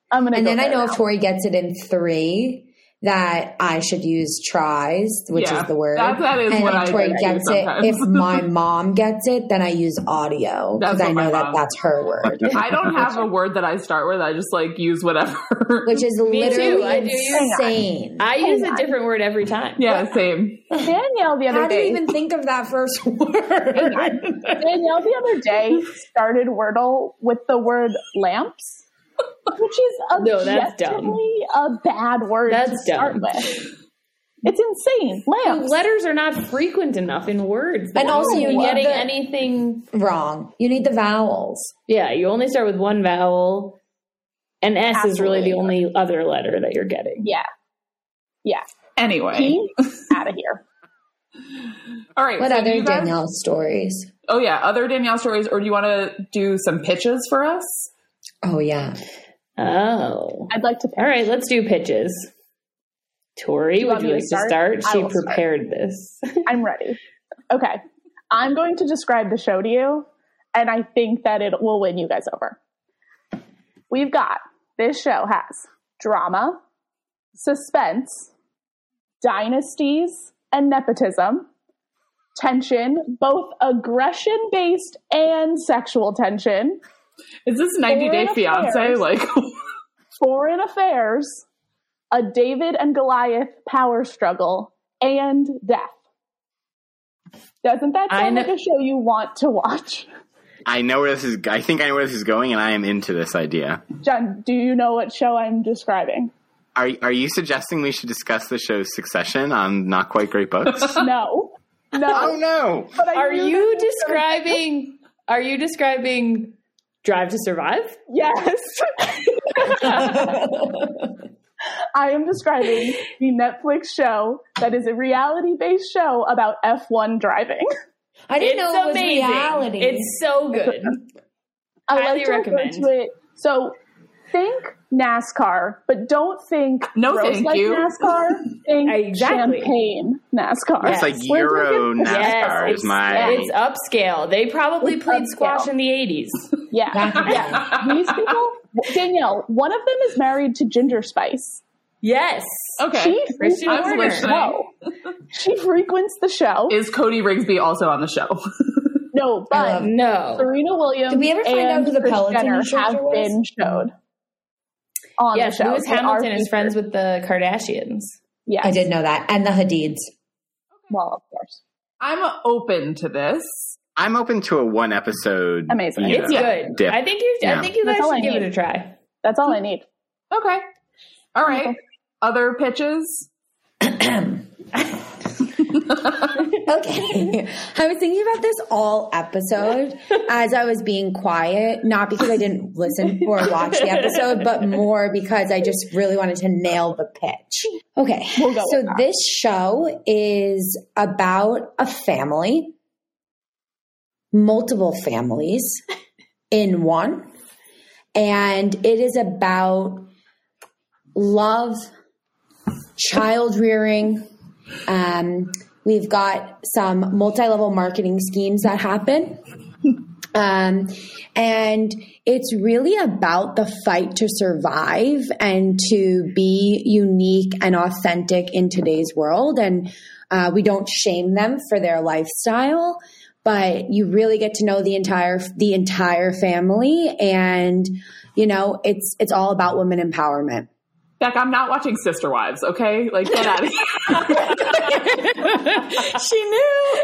I'm going to. And go then I know now. if Tori gets it in three, that I should use tries, which Yeah, is the word. that- that is and what if I Tori do gets it, if my mom gets it, then I use audio because I know that mom- that's her word, I don't have a word that I start with. I just like use whatever. which is Me too, literally I do insane. I oh use a different word every time. yeah, same. Danielle the other How do you day. even think of that first word? Danielle the other day started Wordle with the word lamps, which is No, that's dumb. objectively a bad word That's to start dumb. with. It's insane. Lamps. Letters are not frequent enough in words. And also you You're need getting the- anything. Wrong. You need the vowels. Yeah, you only start with one vowel, and S is really the only other letter that you're getting. Yeah. Yeah. Anyway, P out of here. all right. What so other you guys- Danielle stories? Oh yeah, other Danielle stories, or do you want to do some pitches for us? Oh yeah. Oh. I'd like to pick. All right, let's do pitches. Tori, you would you like to to start? start? She will start. prepared this. I'm ready. Okay. I'm going to describe the show to you, and I think that it will win you guys over. We've got this show has drama, suspense, dynasties, and nepotism, tension, both aggression based and sexual tension, Is this 90 Day Foreign Fiance? affairs. Like, foreign affairs, a David and Goliath power struggle, and death. Doesn't that I sound like a show you want to watch? I know where this is. I think I know where this is going, and I am into this idea. John, do you know what show I'm describing? Are Are you suggesting we should discuss the show Succession on Not Quite Great Books? No. No. oh no! But Are you that was gonna- describing? Are you describing Drive to Survive? Yes. I am describing the Netflix show that is a reality based show about F1 driving. I didn't It's know it was amazing. reality. It's so good. I Highly like to recommend. to it. So think NASCAR, but don't think No, roast thank like you. NASCAR. Think Exactly. champagne NASCAR. It's like Euro NASCAR Yes, is my. It's upscale. They probably It's played upscale. squash in the 80s. Yeah, yeah. These people, Danielle, one of them is married to Ginger Spice. Yes. okay. She Christian I'm frequents the show. She frequents the show. Is Cody Rigsby also on the show? no, but love- No. Serena Williams Did we ever find out who the Kris Peloton Jenner have was? been showed on Yes, the show. Lewis Hamilton is featured. friends with the Kardashians. Yes. I did know that. And the Hadids. Well, of course. I'm open to this. I'm open to a one episode. Amazing. you It's know, good. dip. I think you. Yeah. I think you guys should give need. it a try. That's all I need. Okay. All right. Other pitches? Okay. I was thinking about this all episode as I was being quiet, not because I didn't listen or watch the episode, but more because I just really wanted to nail the pitch. Okay. We'll so this show is about a family, multiple families in one, and it is about love, child rearing, um, we've got some multi-level marketing schemes that happen. Um, and it's really about the fight to survive and to be unique and authentic in today's world. And Uh, we don't shame them for their lifestyle, but you really get to know the entire the entire family, and you know it's it's all about women empowerment. Beck, I'm not watching Sister Wives, okay? Like, get out of here. she knew.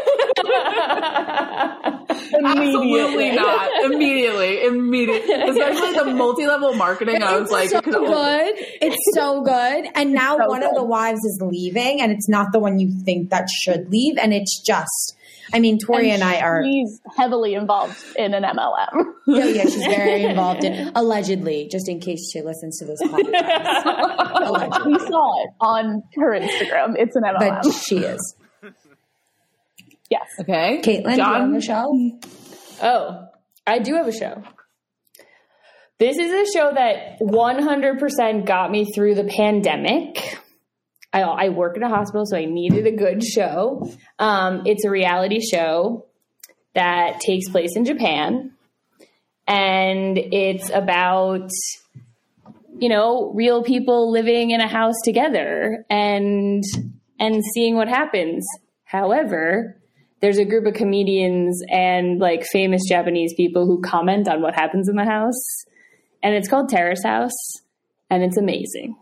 Absolutely not. Immediately. Immediately. Especially the multi level marketing. I was like, so only- good. It's so good. And now So one of the wives is leaving, and it's not the one you think that should leave. And it's just, I mean, Tori and, I are. She's heavily involved in an MLM. Yeah, yeah, she's very involved in allegedly, just in case she listens to this podcast. allegedly. we saw it on her Instagram. It's an MLM. But she is. yes. okay. Kaitlin, do you John? have a show? Oh, I do have a show. This is a show that 100% got me through the pandemic. I, I work in a hospital, so I needed a good show. Um, it's a reality show that takes place in Japan, and it's about you know real people living in a house together and and seeing what happens. However, there's a group of comedians and like famous Japanese people who comment on what happens in the house. And it's called Terrace House. And it's amazing.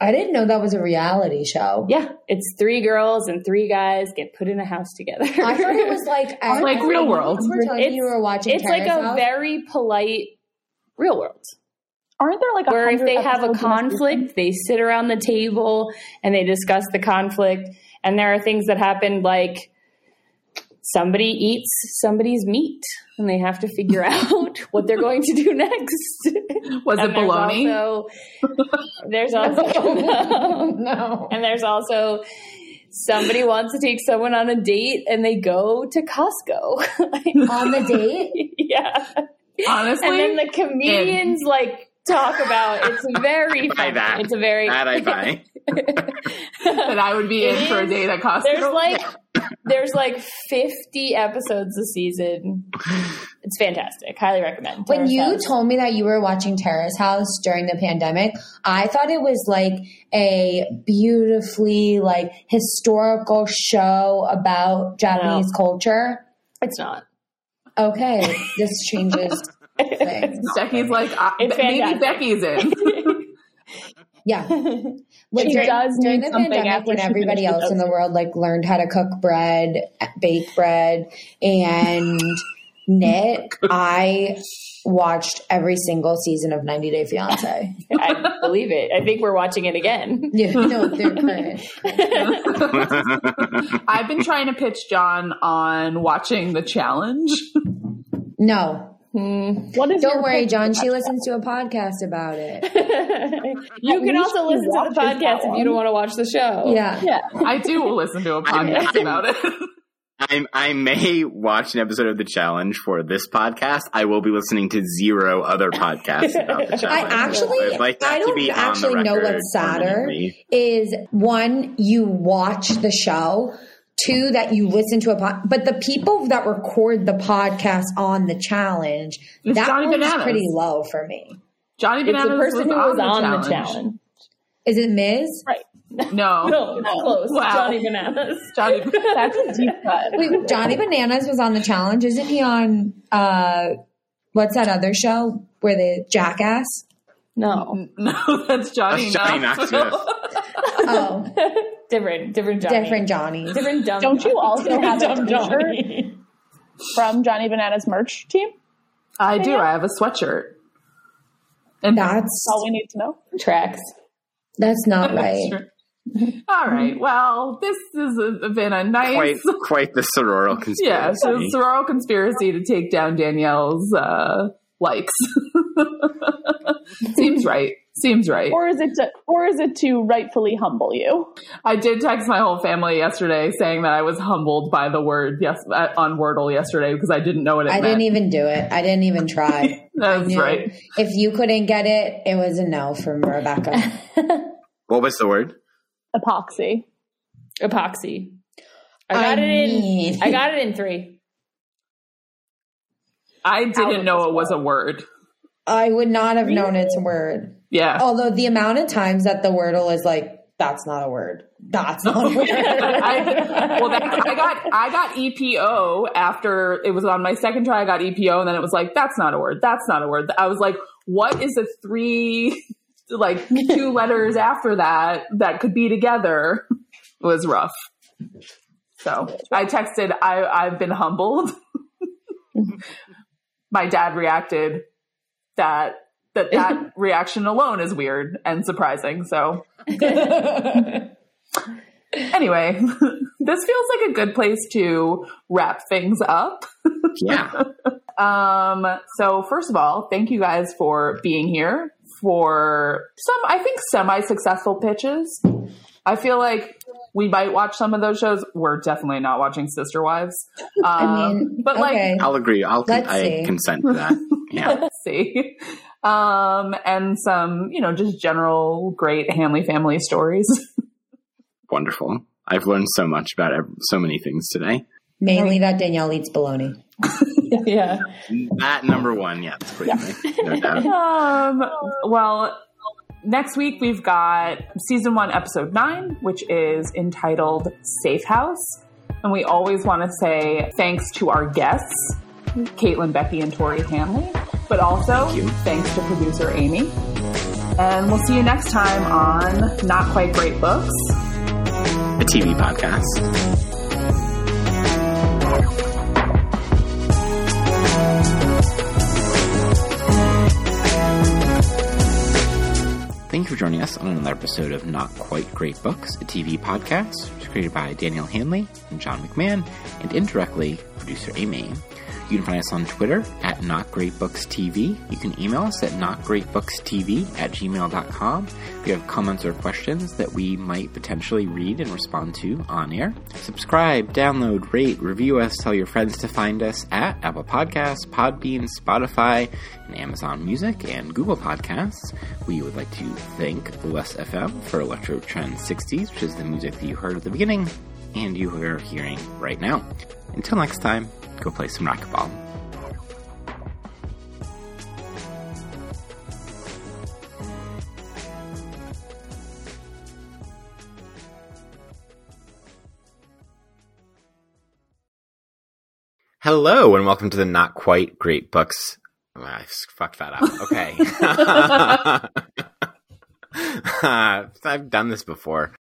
I didn't know that was a reality show. Yeah. It's three girls and three guys get put in a house together. I thought it was like I- Like Real World. You were telling me you were watching. it's like a House. very polite real world. Aren't there like Where if they have a episodes in this season? conflict, they sit around the table and they discuss the conflict. And there are things that happen like somebody eats somebody's meat and they have to figure out what they're going to do next. Was And it bologna? There's also, there's also no. and there's also somebody wants to take someone on a date and they go to Costco. On the date, yeah. Honestly, And then the comedians like talk about it's very Buy funny. that. It's a very That I buy. that I would be It in for a is- date at Costco. there's like there's like 50 episodes a season. It's fantastic. Highly recommend. when you House. told me that you were watching Terrace House during the pandemic, I thought it was like a beautifully like historical show about Japanese culture. it's not. Okay, this changes. Becky's like, uh, It's maybe. Becky's in. Yeah. When She during, does during the something pandemic, when everybody finishes else in the world like learned how to cook bread, bake bread, and knit, I watched every single season of 90 Day Fiance. I believe it. I think we're watching it again. Yeah, no, they're current. I've been trying to pitch John on watching the challenge. No, Mm-hmm. What is don't worry, John. She listens to a podcast about it. you can also listen to the podcast if you don't want to watch the show. Yeah. Yeah. I do listen to a podcast I'm- about it. I, I may watch an episode of the challenge for this podcast. I will be listening to zero other podcasts about the challenge. I actually, I'd like I don't be on the actually know record what's sadder is one, you watch the show. Two, that you listen to a pod, but the people that record the podcast on the challenge, It's that Johnny one's Bananas. pretty low for me. Johnny It's Bananas the person was who was on, on the challenge. Is it Miz? Right. No, No, it's close. Wow. Johnny Bananas. Johnny. That's a deep cut. Wait, Johnny Bananas was on the challenge. Isn't he on, uh, what's that other show where the jackass? No. No, that's Johnny. That's Johnny Knoxville. Knoxville. Oh, different, different Johnny. different Johnny. Different dumb Don't you also have a dumb t-shirt? Johnny? From Johnny Bananas merch team? I do. I have a sweatshirt. And That's, That's all we need to know. Tracks. that's not right. All right. Well, this has been a nice, Quite, quite the sororal conspiracy. yeah, so sororal conspiracy to take down Danielle's uh, likes. Seems right. Seems right. Or is it to, or is it to rightfully humble you? I did text my whole family yesterday saying that I was humbled by the word yes uh, on Wordle yesterday because I didn't know what it I meant. didn't even do it. I didn't even try. That's right. If you couldn't get it, it was a no from Rebecca. What was the word? Epoxy. Epoxy. I got I it in. mean- I got it in three. I didn't know it was a word. I would not have known it's a word. Yeah. Although the amount of times that the wordle is like That's not a word. That's not a word. I, well, that, I got I got EPO after it was on my second try. I got EPO, and then it was like, that's not a word. That's not a word. I was like, what is a three, like two letters after that that could be together? It was rough. So I texted, I I've been humbled. my dad reacted that that that reaction alone is weird and surprising. So anyway, this feels like a good place to wrap things up. Yeah. Um, so first of all, thank you guys for being here for some, I think, semi-successful pitches. I feel like we might watch some of those shows. We're definitely not watching Sister Wives. Um, I mean, but like. I'll agree. I'll con- I consent to that. Yeah. let's see. Um, and some, you know, just general great Hanley family stories. Wonderful. I've learned so much about ev- so many things today. Mainly that Danielle eats bologna. yeah. That number one, yes, clearly. No doubt. Um, well, next week we've got season one, episode nine, which is entitled Safe House. And we always want to say thanks to our guests, Kaitlin, Becky, and Tori Hanley, but also Thank thanks to producer Amy. And we'll see you next time on Not Quite Great Books. A TV podcast. For joining us on another episode of Not Quite Great Books, a TV podcast, created by Danielle Hanley and John McMahon, and indirectly producer Amy. You can find us on Twitter at Not Great Books TV. You can email us at notgreatbookstv at gmail.com if you have comments or questions that we might potentially read and respond to on air. Subscribe, download, rate, review us, tell your friends to find us at Apple Podcasts, Podbean, Spotify, and Amazon Music and Google Podcasts. We would like to thank Lesfm for Electro Trend 60s, which is the music that you heard at the beginning and you are hearing right now. Until next time, go play some racquetball. Hello, and welcome to the Not Quite Great Books. Oh, I fucked that up. Okay. I've done this before.